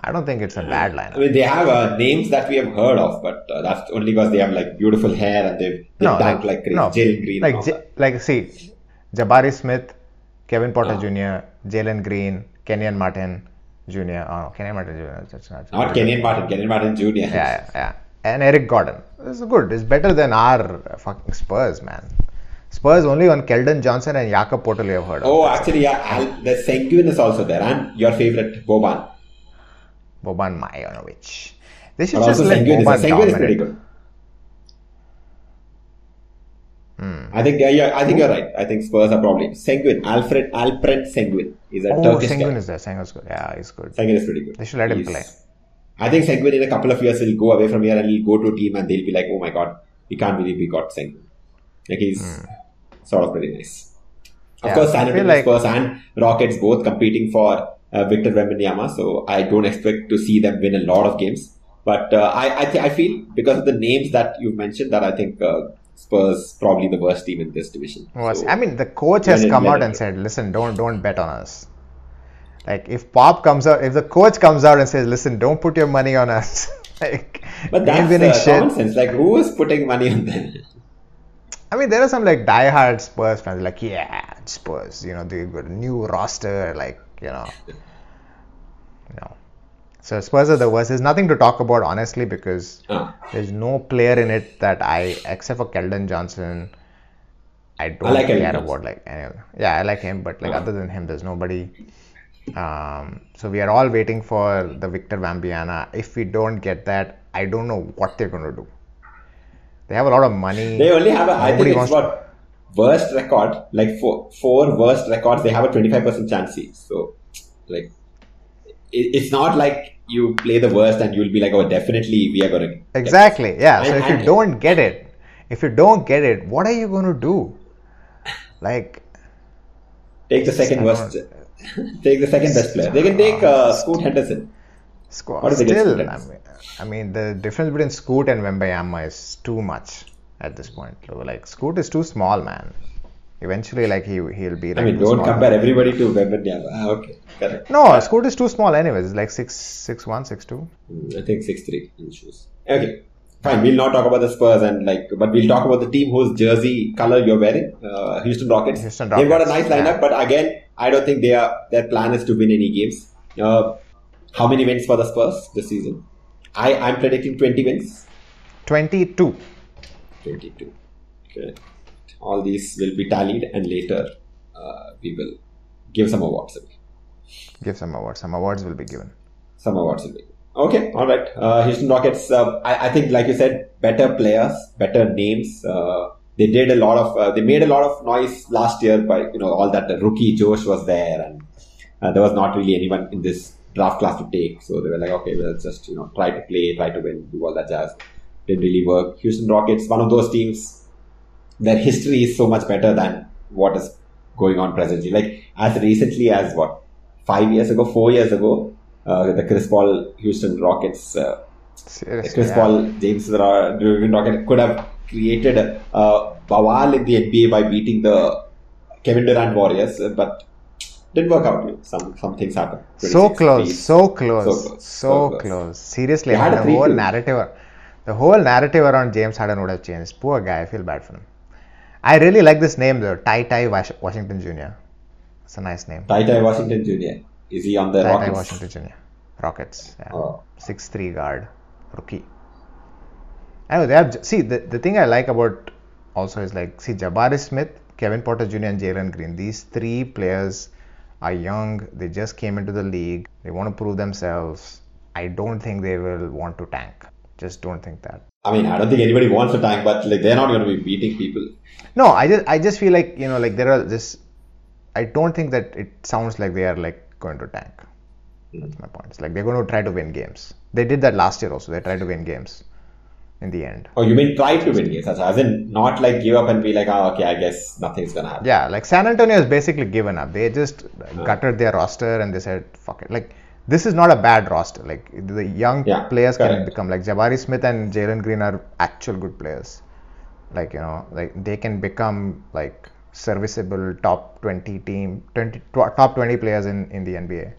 I don't think it's a bad lineup.
I mean, they have uh, names that we have heard of, but uh, that's only because they have like beautiful hair and they've, they've
No,
like, crazy.
no,
Jalen Green.
like J- like see, Jabari Smith, Kevin Porter. Jr., Jalen Green, Kenyon Martin Jr. Oh, Kenyon Martin Jr. That's not.
Not Kenyon Martin, Kenyon Martin Jr.
Yeah, yeah, yeah. And Eric Gordon. It's good. It's better than our fucking Spurs, man. Spurs only on Keldon Johnson and Jakob Poeltl you have heard of.
Oh, actually, yeah, Al- the Sengun is also there, and your favorite Boban.
Boban Marjanovic. They should
But
just let
Sengun is,
Boban
Sengun is pretty good. Hmm. I think yeah, yeah, I think you're right. I think Spurs are probably Sengun, Alfred Alfred Sengun. He's a
Oh,
Turkish
Sengun
guy.
is there. Sengun's good. Yeah, he's good.
Sengun is pretty good.
They should let him play.
I think Sengun in a couple of years will go away from here and he'll go to a team and they'll be like, oh my god, we can't believe we got Sengun. Like he's sort of pretty nice. Of.
Yeah,
course, San Antonio
like-
Spurs and Rockets both competing for uh, Victor Wembanyama, so I don't expect to see them win a lot of games. But uh, I I, th- I feel because of the names that you've mentioned that I think uh, Spurs probably the worst team in this division.
Was
So-
I mean the coach has come out and said, listen, don't don't bet on us. Like if Pop comes out, if the coach comes out and says, listen, don't put your money on us. like
But that's
winning
uh,
shit.
common sense. Like who is putting money on them?
I mean, there are some like diehard Spurs fans like, yeah, Spurs. You know, they got a new roster. Like you know, you know. So Spurs are the worst. There's nothing to talk about honestly because
Ah.
there's no player in it that I, except for Keldon Johnson, I don't
like
care about. Like, any, yeah, I like him, but like
Ah.
other than him, there's nobody. Um, so we are all waiting for the Victor Wembanyama. If we don't get that, I don't know what they're going to do. They have a lot of money.
They only have a, I think it's what worst record, like four, four worst records, they have a 25% chance. So, like, it, it's not like you play the worst and you'll be like, oh, definitely we are going to.
Exactly. Yeah. So
And-
if you don't get it, if you don't get it, what are you going to do? Like,
Take the second worst. Take the second best player. They can take uh, Scoot Henderson.
squad.
What get
Still, I mean, I mean, the difference between Scoot and Wembanyama is too much at this point. Like, Scoot is too small, man. Eventually, like he he'll be. Like,
I mean, don't compare everybody to Wembanyama. Ah, okay, correct.
No, Scoot is too small. Anyways, it's like six six one six two.
Mm, I think six three in shoes. Okay, fine. We'll not talk about the Spurs and like, but we'll talk about the team whose jersey color you're wearing. Uh, Houston Rockets.
Houston Rockets.
They've got a nice lineup,
yeah.
but again, I don't think they are. Their plan is to win any games. Uh, how many wins for the Spurs this season? I I'm predicting twenty wins.
Twenty two.
Twenty two. Okay. All these will be tallied, and later uh, we will give some awards. away.
Give some awards. Some awards will be given.
some awards will be. Okay, all right. Uh, Houston Rockets. Uh, I, I think, like you said, better players, better names. Uh, they did a lot of. Uh, they made a lot of noise last year by you know all that the rookie Josh was there, and uh, there was not really anyone in this draft class to take. So they were like, okay, well, just you know try to play, try to win, do all that jazz. Didn't really work. Houston Rockets, one of those teams. Their history is so much better than what is going on presently. Like as recently as what five years ago, four years ago, uh, the Chris Paul Houston Rockets, uh,
Seriously.
Chris
yeah.
Paul James Houston could have created a uh, bawal in the NBA by beating the Kevin Durant Warriors, uh, but didn't work out. Some some things happen.
so close, so close,
So
so
close,
close.
so close.
Seriously,
They had
the whole
3-2.
narrative, the whole narrative around James Harden would have changed. Poor guy, I feel bad for him. I really like this name though, Ty Ty Washington Jr. It's a nice name.
Ty Ty Washington Jr. Is he on the Rockets?
Washington. Rockets. Yeah.
Oh.
Six three guard, rookie. I know they have. See, the, the thing I like about also is like see Jabari Smith, Kevin Porter Jr. and Jalen Green. These three players are young. They just came into the league. They want to prove themselves. I don't think they will want to tank. Just don't think that.
I mean, I don't think anybody wants to tank, but like they're not going to be beating people.
No, I just I just feel like you know like there are this. I don't think that it sounds like they are like going to tank. That's my point. It's like they're going to try to win games. They did that last year also. They tried to win games in the end.
Oh, you mean try to win games? As in not like give up and be like, oh, okay, I guess nothing's going to happen.
Yeah, like San Antonio has basically given up. They just gutted their roster and they said, fuck it. Like, this is not a bad roster. Like, the young
Yeah,
players can become, like, Jabari Smith and Jalen Green are actual good players. Like, you know, like, they can become, like, serviceable top 20 team, 20, top 20 players in, in the NBA.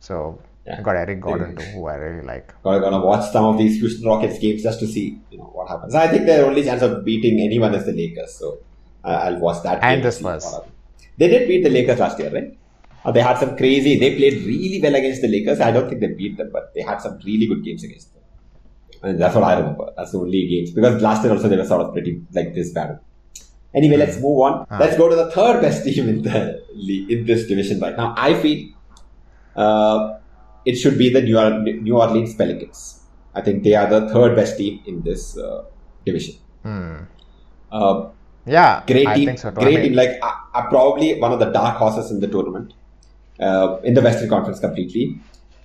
So,
Yeah.
got Eric Gordon too, who I really like.
We're gonna watch some of these Houston Rockets games just to see, you know, what happens. I think their only chance of beating anyone is the Lakers, so I'll watch that.
And
game
the Spurs.
They did beat the Lakers last year, right? Uh, they had some crazy. They played really well against the Lakers. I don't think they beat them, but they had some really good games against them. And that's what I remember. That's the only games because last year also they were sort of pretty like this bad. Anyway, let's move on.
Ah.
Let's go to the third best team in the league, in this division right now. I feel uh, it should be the New, Or- New Orleans Pelicans. I think they are the third best team in this uh, division.
Hmm.
Uh,
Yeah,
great
I
team,
think so too. I
great
mean-
team. Like uh, uh, probably one of the dark horses in the tournament, uh, in the Western Conference completely.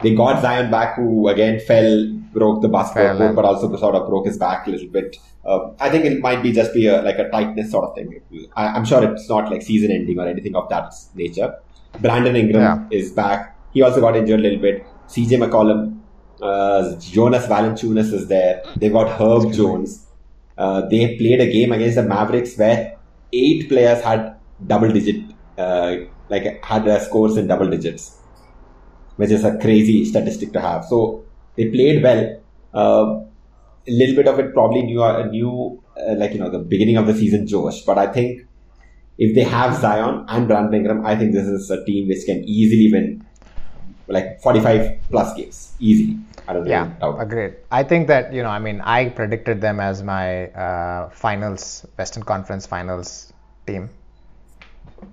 They got Zion back, who again fell, broke the basketball court, but also sort of broke his back a little bit. Uh, I think it might be just be a, like a tightness sort of thing. I, I'm sure it's not like season ending or anything of that nature. Brandon Ingram
Yeah.
is back. He also got injured a little bit. CJ McCollum, uh, Jonas Valanciunas is there. They got Herb Jones. Uh, they played a game against the Mavericks where eight players had double digit, uh, like had uh, scores in double digits, which is a crazy statistic to have. So they played well. Uh, a little bit of it probably new, uh, new uh, like you know the beginning of the season Josh, but I think if they have Zion and Brandon Ingram, I think this is a team which can easily win like 45 plus games easily. I don't
Yeah,
really
agreed. I think that you know, I mean, I predicted them as my uh, finals, Western Conference Finals team.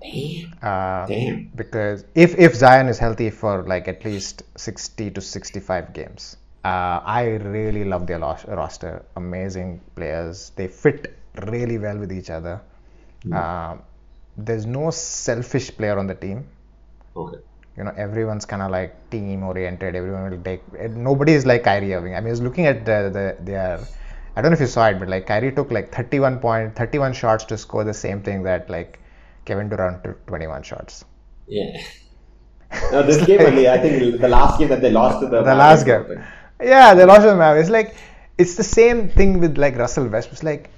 Damn.
Uh,
Damn.
because if if Zion is healthy for like at least 60 to 65 games, uh, I really love their roster. Amazing players. They fit really well with each other. Uh, there's no selfish player on the team.
Okay.
you know everyone's kind of like team oriented everyone will take nobody is like Kyrie Irving I mean I was looking at the, the their I don't know if you saw it but like Kyrie took like 31 point 31 shots to score the same thing that like Kevin Durant took 21 shots
Yeah. No, this game only, I think the last game that they lost to the
the last game yeah they lost to the Mavericks it's like it's the same thing with like Russell West it's like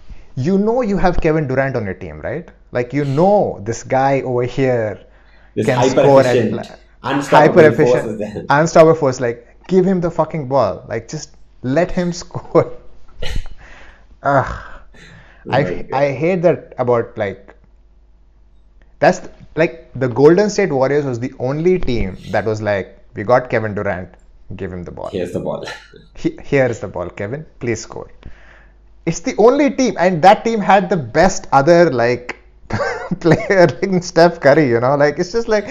you know you have Kevin Durant on your team right like you know this guy over here
This
can score
efficient,
and hyper efficient, unstoppable force. Like, give him the fucking ball. Like, just let him score. Ugh. I
Right.
I hate that about like. That's like the Golden State Warriors was the only team that was like, we got Kevin Durant, give him the ball.
Here's the ball.
He- here is the ball, Kevin. Please score. It's the only team, and that team had the best other like player like Steph Curry. You know, like it's just like,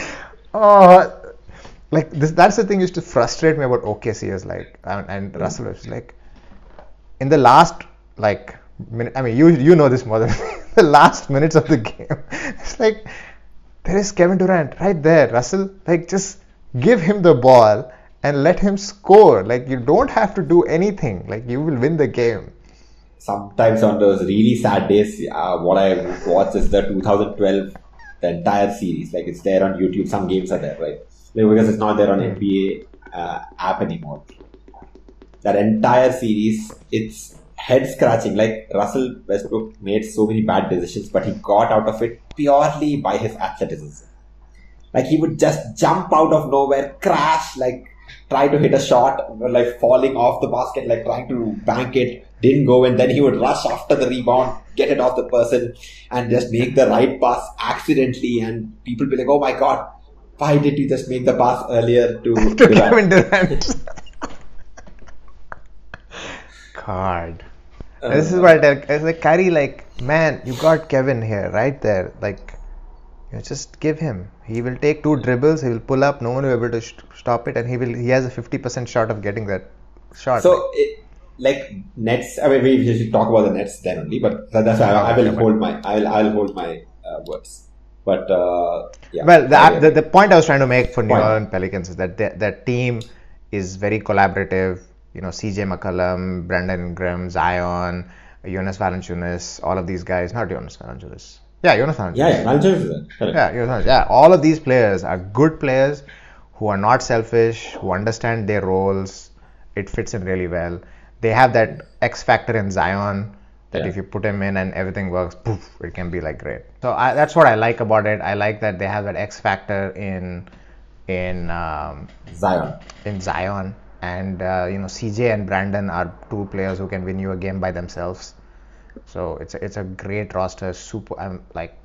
oh, like this. That's the thing used to frustrate me about OKC is like, and, and Russell was like, in the last like minute. I mean, you you know this more than me. The last minutes of the game. It's like there is Kevin Durant right there. Russell, like just give him the ball and let him score. Like you don't have to do anything. Like you will win the game.
Sometimes on those really sad days, uh, what I watch is the 2012, the entire series. Like it's there on YouTube. Some games are there, right? Like, because it's not there on NBA uh, app anymore. That entire series, it's head scratching. Like Russell Westbrook made so many bad decisions, but he got out of it purely by his athleticism. Like he would just jump out of nowhere, crash, like try to hit a shot, like falling off the basket, like trying to bank it, didn't go, and then he would rush after the rebound, get it off the person, and just make the right pass accidentally, and people be like, "Oh my god, why did you just make the pass earlier to,
to
Durant?"
Kevin Durant. God. This is what I tell. It's like Kyrie, like man, you got Kevin here, right there. Like, You know, just give him. He will take two dribbles. He will pull up. No one will be able to sh- stop it, and he will. He has a fifty percent shot of getting that shot.
So, it, like Nets, I mean, we should talk about the Nets then only, but that- that's why I, I will hold my, I will, I will hold my uh, words. But uh, yeah.
Well, the,
I-
the, the point I was trying to make for New Orleans Pelicans is that their, their team is very collaborative. You know, CJ McCollum, Brandon Ingram, Zion, Jonas Valanciunas, all of these guys. Not Jonas Valanciunas. Yeah, Jonas Valanciunas.
yeah, yeah, I'll just, correct.
Yeah, Jonas Valanciunas. yeah. All of these players are good players who are not selfish, who understand their roles. It fits in really well. They have that X factor in Zion that
Yeah.
if you put him in and everything works, poof, it can be like great. So I, that's what I like about it. I like that they have that X factor in in um,
Zion.
in Zion, and uh, you know CJ and Brandon are two players who can win you a game by themselves. So it's a, it's a great roster. Super. I'm like,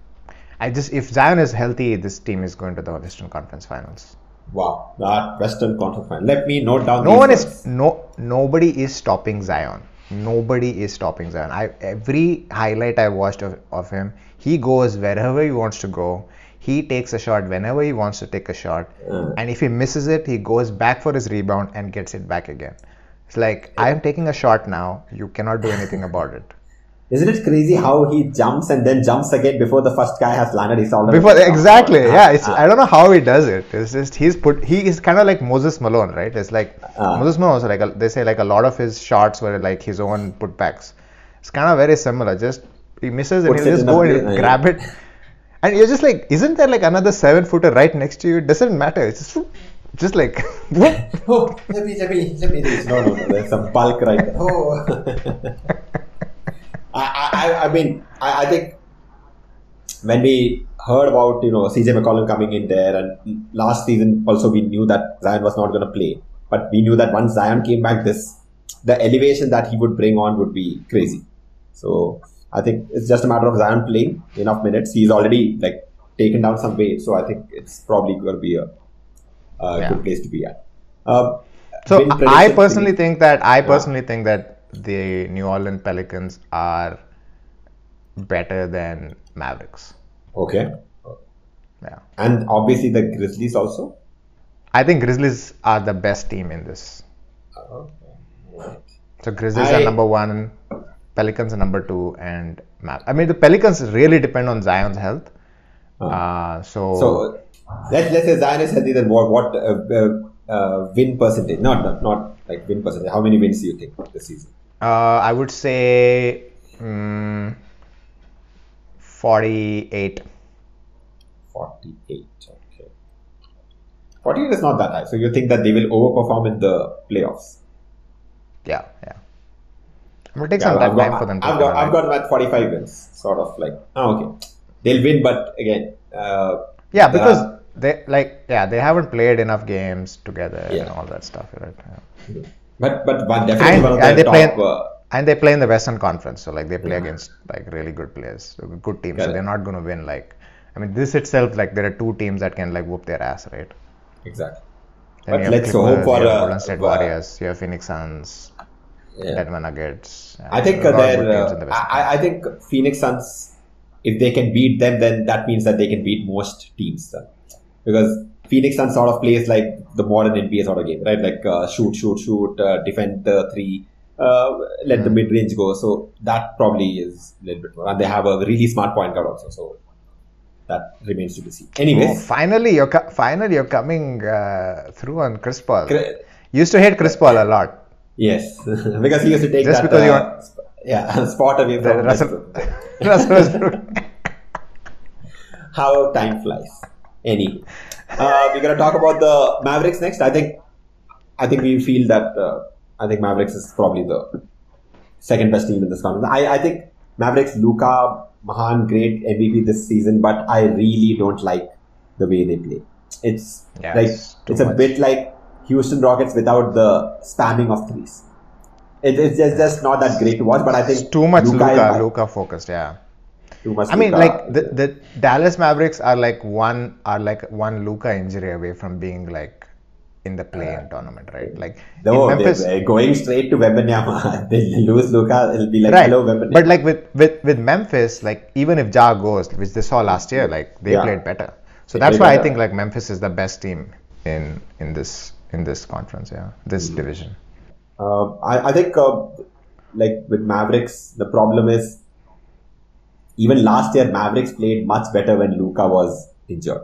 I just if Zion is healthy, this team is going to the Western Conference Finals.
Wow, that Western Conference final. Let me note down.
No one
words.
is no nobody is stopping Zion. Nobody is stopping Zion. I every highlight I watched of, of him, he goes wherever he wants to go. He takes a shot whenever he wants to take a shot, and if he misses it, he goes back for his rebound and gets it back again. It's like I am taking a shot now. You cannot do anything about it.
Isn't it crazy how he jumps and then jumps again before the first guy has landed his shoulder?
Before exactly,
Ah,
yeah. It's
ah.
I don't know how he does it. It's just he's put he is kind of like Moses Malone, right? It's like
Ah.
Moses Malone. Like a, they say like a lot of his shots were like his own putbacks. It's kind of very similar. Just he misses and he'll just go and grab it, and you're just like, isn't there like another seven footer right next to you? It doesn't matter. It's just just like
Oh, let me, let me, let me. No, no, no. There's some bulk right there. Oh. I, I, I mean, I, I think when we heard about you know CJ McCollum coming in there, and last season also we knew that Zion was not going to play, but we knew that once Zion came back, this the elevation that he would bring on would be crazy. So I think it's just a matter of Zion playing enough minutes. He's already like taken down some weight, so I think it's probably going to be a, a
Yeah.
good place to be at. Uh,
So I personally think that I personally think that the New Orleans Pelicans are better than Mavericks.
Okay.
Yeah.
And obviously the Grizzlies also.
I think Grizzlies are the best team in this.
Okay.
So Grizzlies
I-
are number one, Pelicans are number two, and Mav. I mean the Pelicans really depend on Zion's health. Uh, so,
So let's let's say Zion is healthy. Then what what uh, uh, uh, win percentage? Not, not not like win percentage. How many wins do you think this season?
uh, I would say mm, 48.
Forty eight. Okay. Forty eight is not that high. So you think that they will overperform in the playoffs?
Yeah, yeah. It will take
Yeah,
some time,
I've got,
time for them
I've got, I've got forty five wins. Sort of like oh, okay. They'll win, but again. Uh,
Yeah, because
are-
they like yeah they haven't played enough games together and all that stuff, right? Yeah.
but but one definitely
And,
one of
and
the
they play
top. Uh,
and they play in the Western Conference, so like they play against like really good players, so good teams. So they're not going to win. Like, I mean, this itself like there are two teams that can like whoop their ass, right?
exactly.
Then
But let's
Clippers,
hope for
you have
uh,
Golden State
uh,
Warriors, you have Phoenix Suns,
Yeah.
Denver Nuggets.
I think uh, they're,
teams
uh,
the
I, I- think Phoenix Suns, if they can beat them, then that means that they can beat most teams. Because Phoenix Suns sort of plays like the modern NBA sort of game, right? Like uh, shoot, shoot, shoot, uh, defend the three, uh, let
Hmm.
the mid range go. So that probably is a little bit more. And they have a really smart point guard also. So that remains to be seen.
Oh, finally, you're co- finally you're coming uh, through on Chris Paul. Used to hate Chris Paul a lot.
Yes, because he used to take
Just
that
because you
uh,
want-
sp- yeah, spot away
The
from
Russell, Russell Westbrook.
how time flies. Any, uh, we're gonna talk about the Mavericks next. I think, I think we feel that uh, I think Mavericks is probably the second best team in this conference. I, I think Mavericks, Luka, Mahan, great MVP this season, but I really don't like the way they play. It's
Yeah,
like
it's
it's a bit like Houston Rockets without the spamming of threes. It, it's just, just not that great to watch, but I think
Too much
Luka
Luca, Luka focused. Yeah.
Too much.
I mean, like the, the Dallas Mavericks are like one are like one Luka injury away from being like in the play-in tournament, right? Like
No,
in Memphis,
they, going straight to Wembanyama. they lose Luka, it'll be like
right?
hello Wembanyama.
But like with with with Memphis, like even if Ja goes, which they saw last year, like they
Yeah.
played better. So
They
that's why I think like Memphis is the best team in in this in this conference, yeah, this
Mm.
division.
Uh, I, I think, uh, like with Mavericks, the problem is even last year Mavericks played much better when Luka was injured.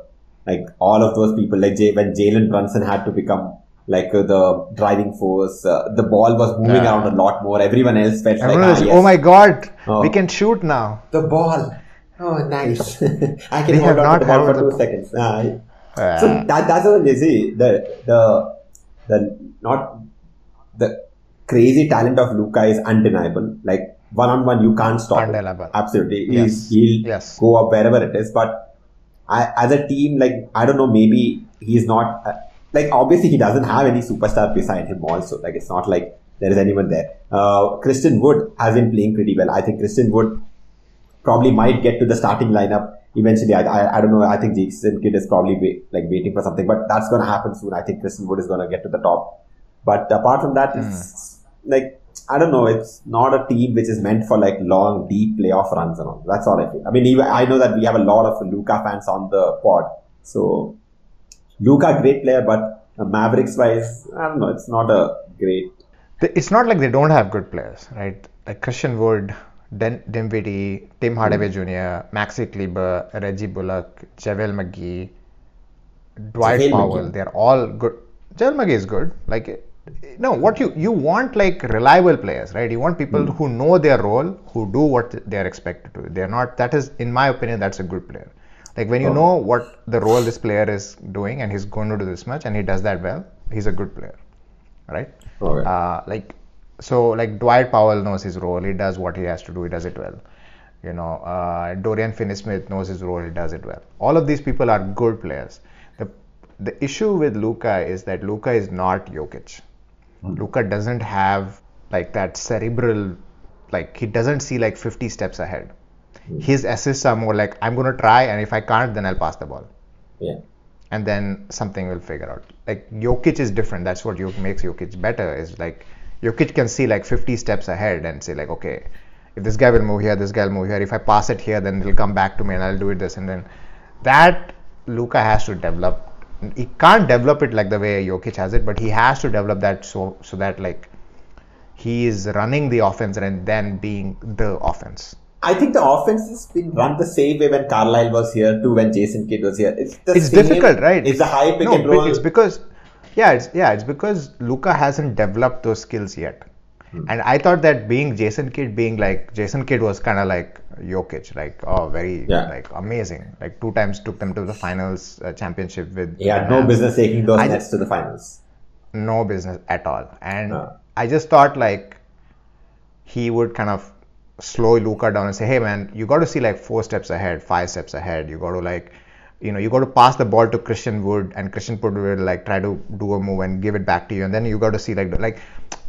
Like all of those people, like Jay, when Jalen Brunson had to become like uh, the driving force, uh, the ball was moving
Yeah.
around a lot more. Everyone else felt
Everyone
like,
was,
ah, yes,
oh my god,
Oh.
we can shoot now.
the ball. Oh, nice. I can
We
hold
have
on to the ball for two
the-
seconds. Ah,
Uh,
so that, that's what see. The the the not the crazy talent of Luka is undeniable. Like one on one, you can't stop. it.
Undeniable.
Absolutely,
Yes.
He'll
Yes.
go up wherever it is. But I, as a team, like I don't know, maybe he's not. Uh, like obviously, he doesn't have any superstar beside him. Also, like it's not like there is anyone there. Uh, Christian Wood has been playing pretty well. I think Christian Wood probably might get to the starting lineup eventually. I, I, I don't know. I think Jason Kidd is probably wait, like waiting for something, but that's going to happen soon. I think Christian Wood is going to get to the top. But apart from that, it's hmm. like I don't know. It's not a team which is meant for like long, deep playoff runs and all. That's all I feel. I mean, even I know that we have a lot of Luka fans on the pod, so Luka great player, but Mavericks wise, I don't know. It's not a great.
It's not like they don't have good players, right? Like Christian Wood, Den- Dinwiddie, Tim Hardaway Jr., Maxi Kleber, Reggie Bullock, JaVale McGee, Dwight
JaVale
Powell.
McGee.
They're all good. JaVale McGee is good. Like, no, what you you want like reliable players, right? You want people who know their role, who do what they are expected to. They're not. That is, in my opinion, that's a good player. Like when you
Oh.
know what the role this player is doing and he's going to do this much and he does that well, he's a good player, right?
Okay.
Uh, like so, like Dwight Powell knows his role. He does what he has to do. He does it well. You know, uh, Dorian Finney-Smith knows his role. He does it well. All of these people are good players. The the issue with Luka is that Luka is not Jokic. Luka doesn't have like that cerebral, like he doesn't see like 50 steps ahead. His assists are more like I'm gonna try, and if I can't, then I'll pass the ball
yeah.
and then something will figure out. Like Jokic is different. That's what makes Jokic better. Is like Jokic can see like 50 steps ahead and say like, okay, if this guy will move here, this guy will move here. If I pass it here, then it'll come back to me and I'll do it this and then that Luka has to develop. He can't develop it like the way Jokic has it, but he has to develop that so so that like he is running the offense and then being the offense.
I think the offense has been run the same way when Carlisle was here to when Jason Kidd was here. It's
it's difficult, right?
It's a high pick
no,
and roll.
It's because yeah, it's yeah, it's because Luka hasn't developed those skills yet.
Hmm.
And I thought that being Jason Kidd, being like Jason Kidd was kind of like Jokic, like oh, very
Yeah.
like amazing. Like two times took them to the finals uh, championship with. the
no business taking those
I
nets to the finals.
no business at all. And. I just thought like he would kind of slow Luka down and say, hey man, you got to see like four steps ahead, five steps ahead. You got to like, you know, you got to pass the ball to Christian Wood and Christian Wood will like try to do a move and give it back to you. And then you got to see like, like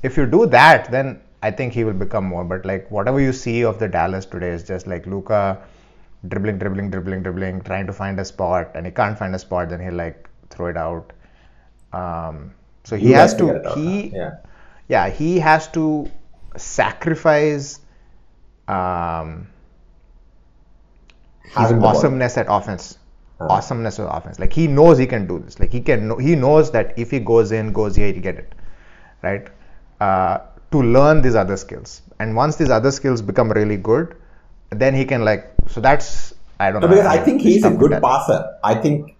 if you do that, then I think he will become more. But like whatever you see of the Dallas today is just like Luka dribbling, dribbling, dribbling, dribbling, trying to find a spot, and he can't find a spot, then he'll like throw it out. Um, so he
You
has to he.
Yeah.
yeah he has to sacrifice um, his
Having the ball.
awesomeness at offense. Awesomeness of offense like he knows he can do this like he can know, he knows that if he goes in goes here he'll get it right uh, to learn these other skills and once these other skills become really good then he can like so that's I don't
No,
know
because I think he's a good passer. I think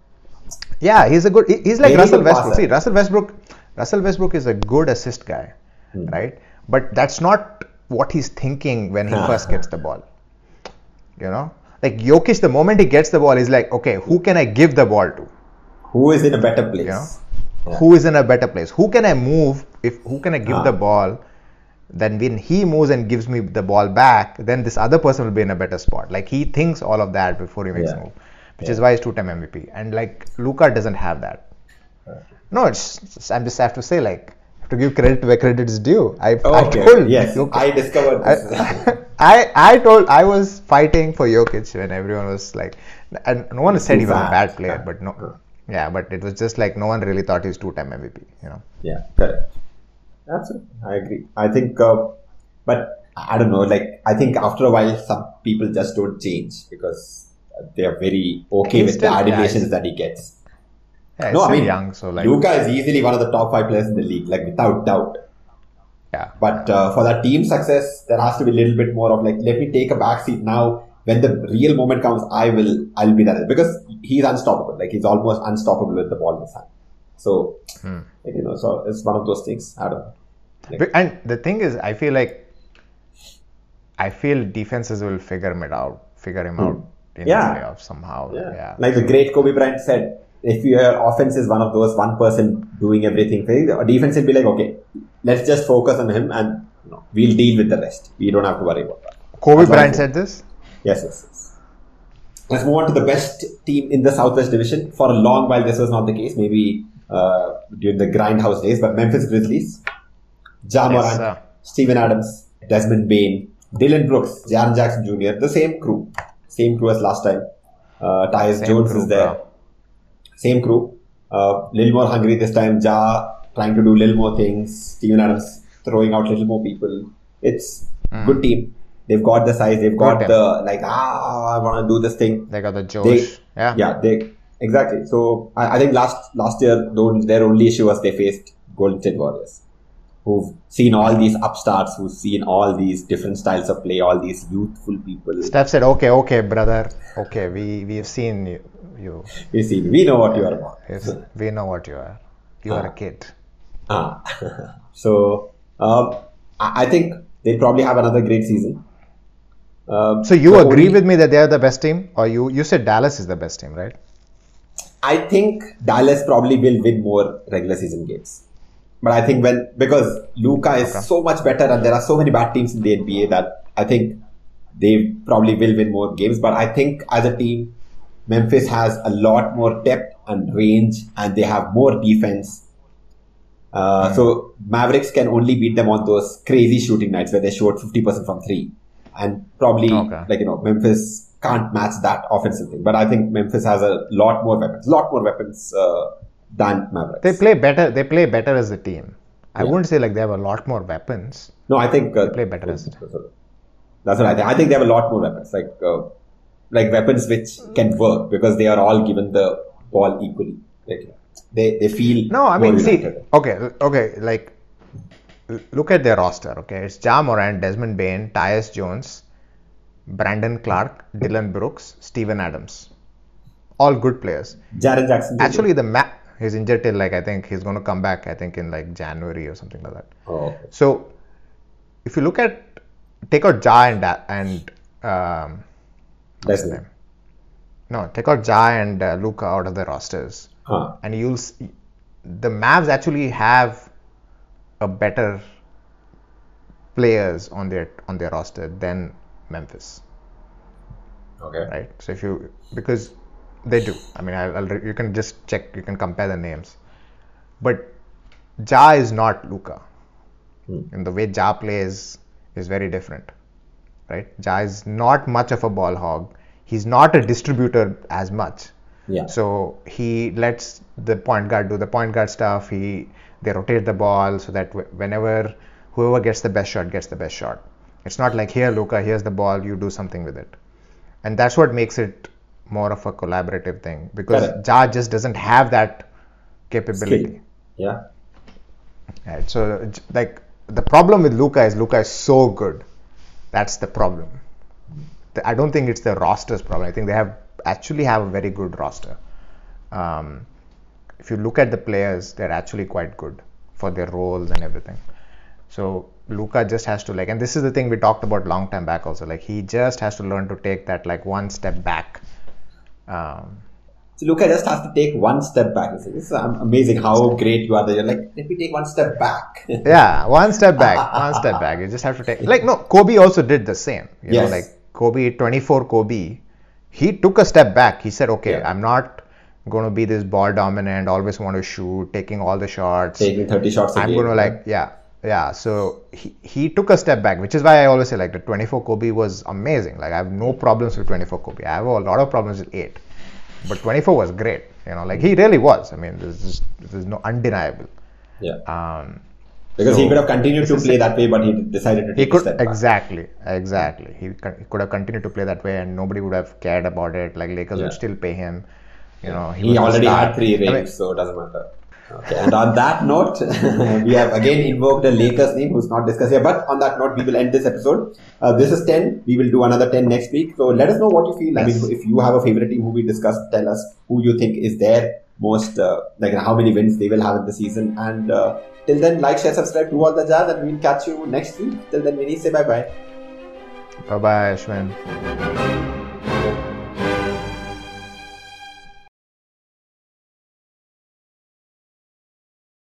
Yeah, he's a good. he- He's like Russell Westbrook.
passer.
See, Russell Westbrook. Russell Westbrook is a good assist guy,
Hmm.
right? But that's not what he's thinking when he first gets the ball. You know, like Jokic, the moment he gets the ball, he's like, okay, who can I give the ball to?
who is in a better place?
Yeah.
Yeah.
Who is in a better place? Who can I move? If who can I give
Ah.
the ball? Then when he moves and gives me the ball back, then this other person will be in a better spot. Like he thinks all of that before he makes
Yeah.
a move, which is why he's two-time MVP. And like Luka doesn't have that. No, it's, it's- I'm just have to say like have to give credit where credit is due. I, I
Okay.
told
yes,
Jokic-
I discovered this.
I, I told I was fighting for Jokic when everyone was like, and no one said he was a
bad.
player, but no, Yeah, but it was just like no one really thought he's two-time MVP. You know.
Yeah, correct. Absolutely, I agree. I think, uh, but I don't know. Like, I think after a while, some people just don't change because they are very okay with
still-
the
yeah,
adulations
he's-
that he gets.
Yeah,
no, I mean,
young, so like
Luka is easily one of the top five players in the league, like without doubt.
yeah.
But uh, for that team success, there has to be a little bit more of like, let me take a backseat now. When the real moment comes, I will, I'll be there because he's unstoppable. Like he's almost unstoppable with the ball in his hand. So,
Hmm.
like, you know, so it's one of those things. I don't know.
But- And the thing is, I feel like I feel defenses will figure him out, figure him out in
Hmm. Yeah.
the playoffs somehow.
Yeah.
Yeah.
Like the great Kobe Bryant said, if your offense is one of those one person doing everything, the defense will be like, okay, let's just focus on him and you know, we'll deal with the rest. We don't have to worry about that.
Kobe
That's what I
Bryant said this.
Yes, yes, yes. Let's move on to the best team in the Southwest Division. For a long while, this was not the case. Maybe uh, during the grindhouse days, but Memphis Grizzlies, Ja
Yes.
Steven Adams, Desmond Bane, Dillon Brooks, Jaren Jackson Jr., the same crew, same crew as last time. Uh, Tyus Jones
crew,
is there,
bro.
Same crew. Uh, little more hungry this time. Ja trying to do little more things. Steven Adams throwing out little more people. It's good team. They've got the size. They've got
team.
the like. Ah, I want to do this thing.
They got the Josh.
They,
yeah.
yeah, they exactly. So I, I think last last year, though, their only issue was they faced Golden State Warriors, who've seen all these upstarts, who've seen all these different styles of play, all these youthful people.
Steph said, "Okay, okay, brother. Okay, we we've seen you. You,
We see, we know what you are about.
yes, we know what you are. You are a kid."
Ah. so um, I, think they'll probably have another great season. Um,
So you agree
only-
with me that they are the best team, or you you said Dallas is the best team, right?
I think Dallas probably will win more regular season games. But I think when because Luka is so much better and there are so many bad teams in the NBA that I think they probably will win more games. But I think as a team, Memphis has a lot more depth and range and they have more defense. Uh, So Mavericks can only beat them on those crazy shooting nights where they shot 50% from three. And probably,
Okay.
like, you know, Memphis can't match that offensive thing. But I think Memphis has a lot more weapons, a lot more weapons uh, than Mavericks.
They play better. They play better as a team. I
Yeah.
wouldn't say like they have a lot more weapons.
No, I think uh,
play better as a team.
That's what I think. I think they have a lot more weapons, like uh, like weapons which can work because they are all given the ball equally. Like they they feel
No, I mean, see, okay, okay, like, look at their roster, okay? It's Ja Morant, Desmond Bane, Tyus Jones, Brandon Clarke, Dillon Brooks, Steven Adams. All good players.
Jaren Jackson.
Actually, the map, he's injured till, like, I think he's going to come back, I think, in, like, January or something like that.
oh, okay.
So, if you look at, take out Ja and, and um, what's his name? No, take out Ja and uh, Luka out of the rosters
Huh.
and you'll see, the Mavs actually have a better players on their on their roster than Memphis,
Okay.
right? So if you because they do, I mean, I'll, I'll, re- you can just check, you can compare the names, but Ja is not Luka, and hmm. the way Ja plays is very different, right? Ja is not much of a ball hog. He's not a distributor as much.
Yeah.
So he lets the point guard do the point guard stuff. He they rotate the ball so that wh- whenever whoever gets the best shot gets the best shot. It's not like here, Luka, here's the ball, you do something with it, and that's what makes it more of a collaborative thing because
Correct.
Ja just doesn't have that capability.
Skill. Yeah.
Right. So like the problem with Luka is Luka is so good. That's the problem. I don't think it's the roster's problem. I think they have actually have a very good roster. Um, if you look at the players, they're actually quite good for their roles and everything. So Luka just has to like, and this is the thing we talked about long time back also. Like he just has to learn to take that like one step back. Um,
So Luka just has to take one step back. It's, it's um, amazing how great you are. That you're like, let me take one step back.
Yeah, one step back, one step back. You just have to take like no. Kobe also did the same. You know,
Yes.
like Kobe, 24 Kobe, he took a step back. He said, okay,
Yeah.
I'm not going to be this ball dominant, always want to shoot, taking all the shots.
Taking 30 shots a
I'm going to like yeah, yeah. So he he took a step back, which is why I always say like the 24 Kobe was amazing. Like I have no problems with 24 Kobe. I have a lot of problems with eight, but 24 was great. You know, like he really was. I mean, this is this is no undeniable.
Yeah.
Um,
Because he
So,
could have continued to play that way, but he decided to
he could
step back.
exactly, exactly. He, he could have continued to play that way, and nobody would have cared about it. Like Lakers would still pay him. You know,
He
the
already had three
I mean,
rings, so it doesn't matter. Okay, and on that note, we have again invoked a Lakers name who's not discussed here. But on that note, we will end this episode. Uh, this is 10. We will do another 10 next week. So let us know what you feel. I mean, if you have a favorite team who we discussed, tell us who you think is their most, uh, like how many wins they will have in the season. And uh, till then, like, share, subscribe, do all the jazz, and we'll catch you next week. Till then, Vinny, say bye bye.
Bye bye, Ashwin.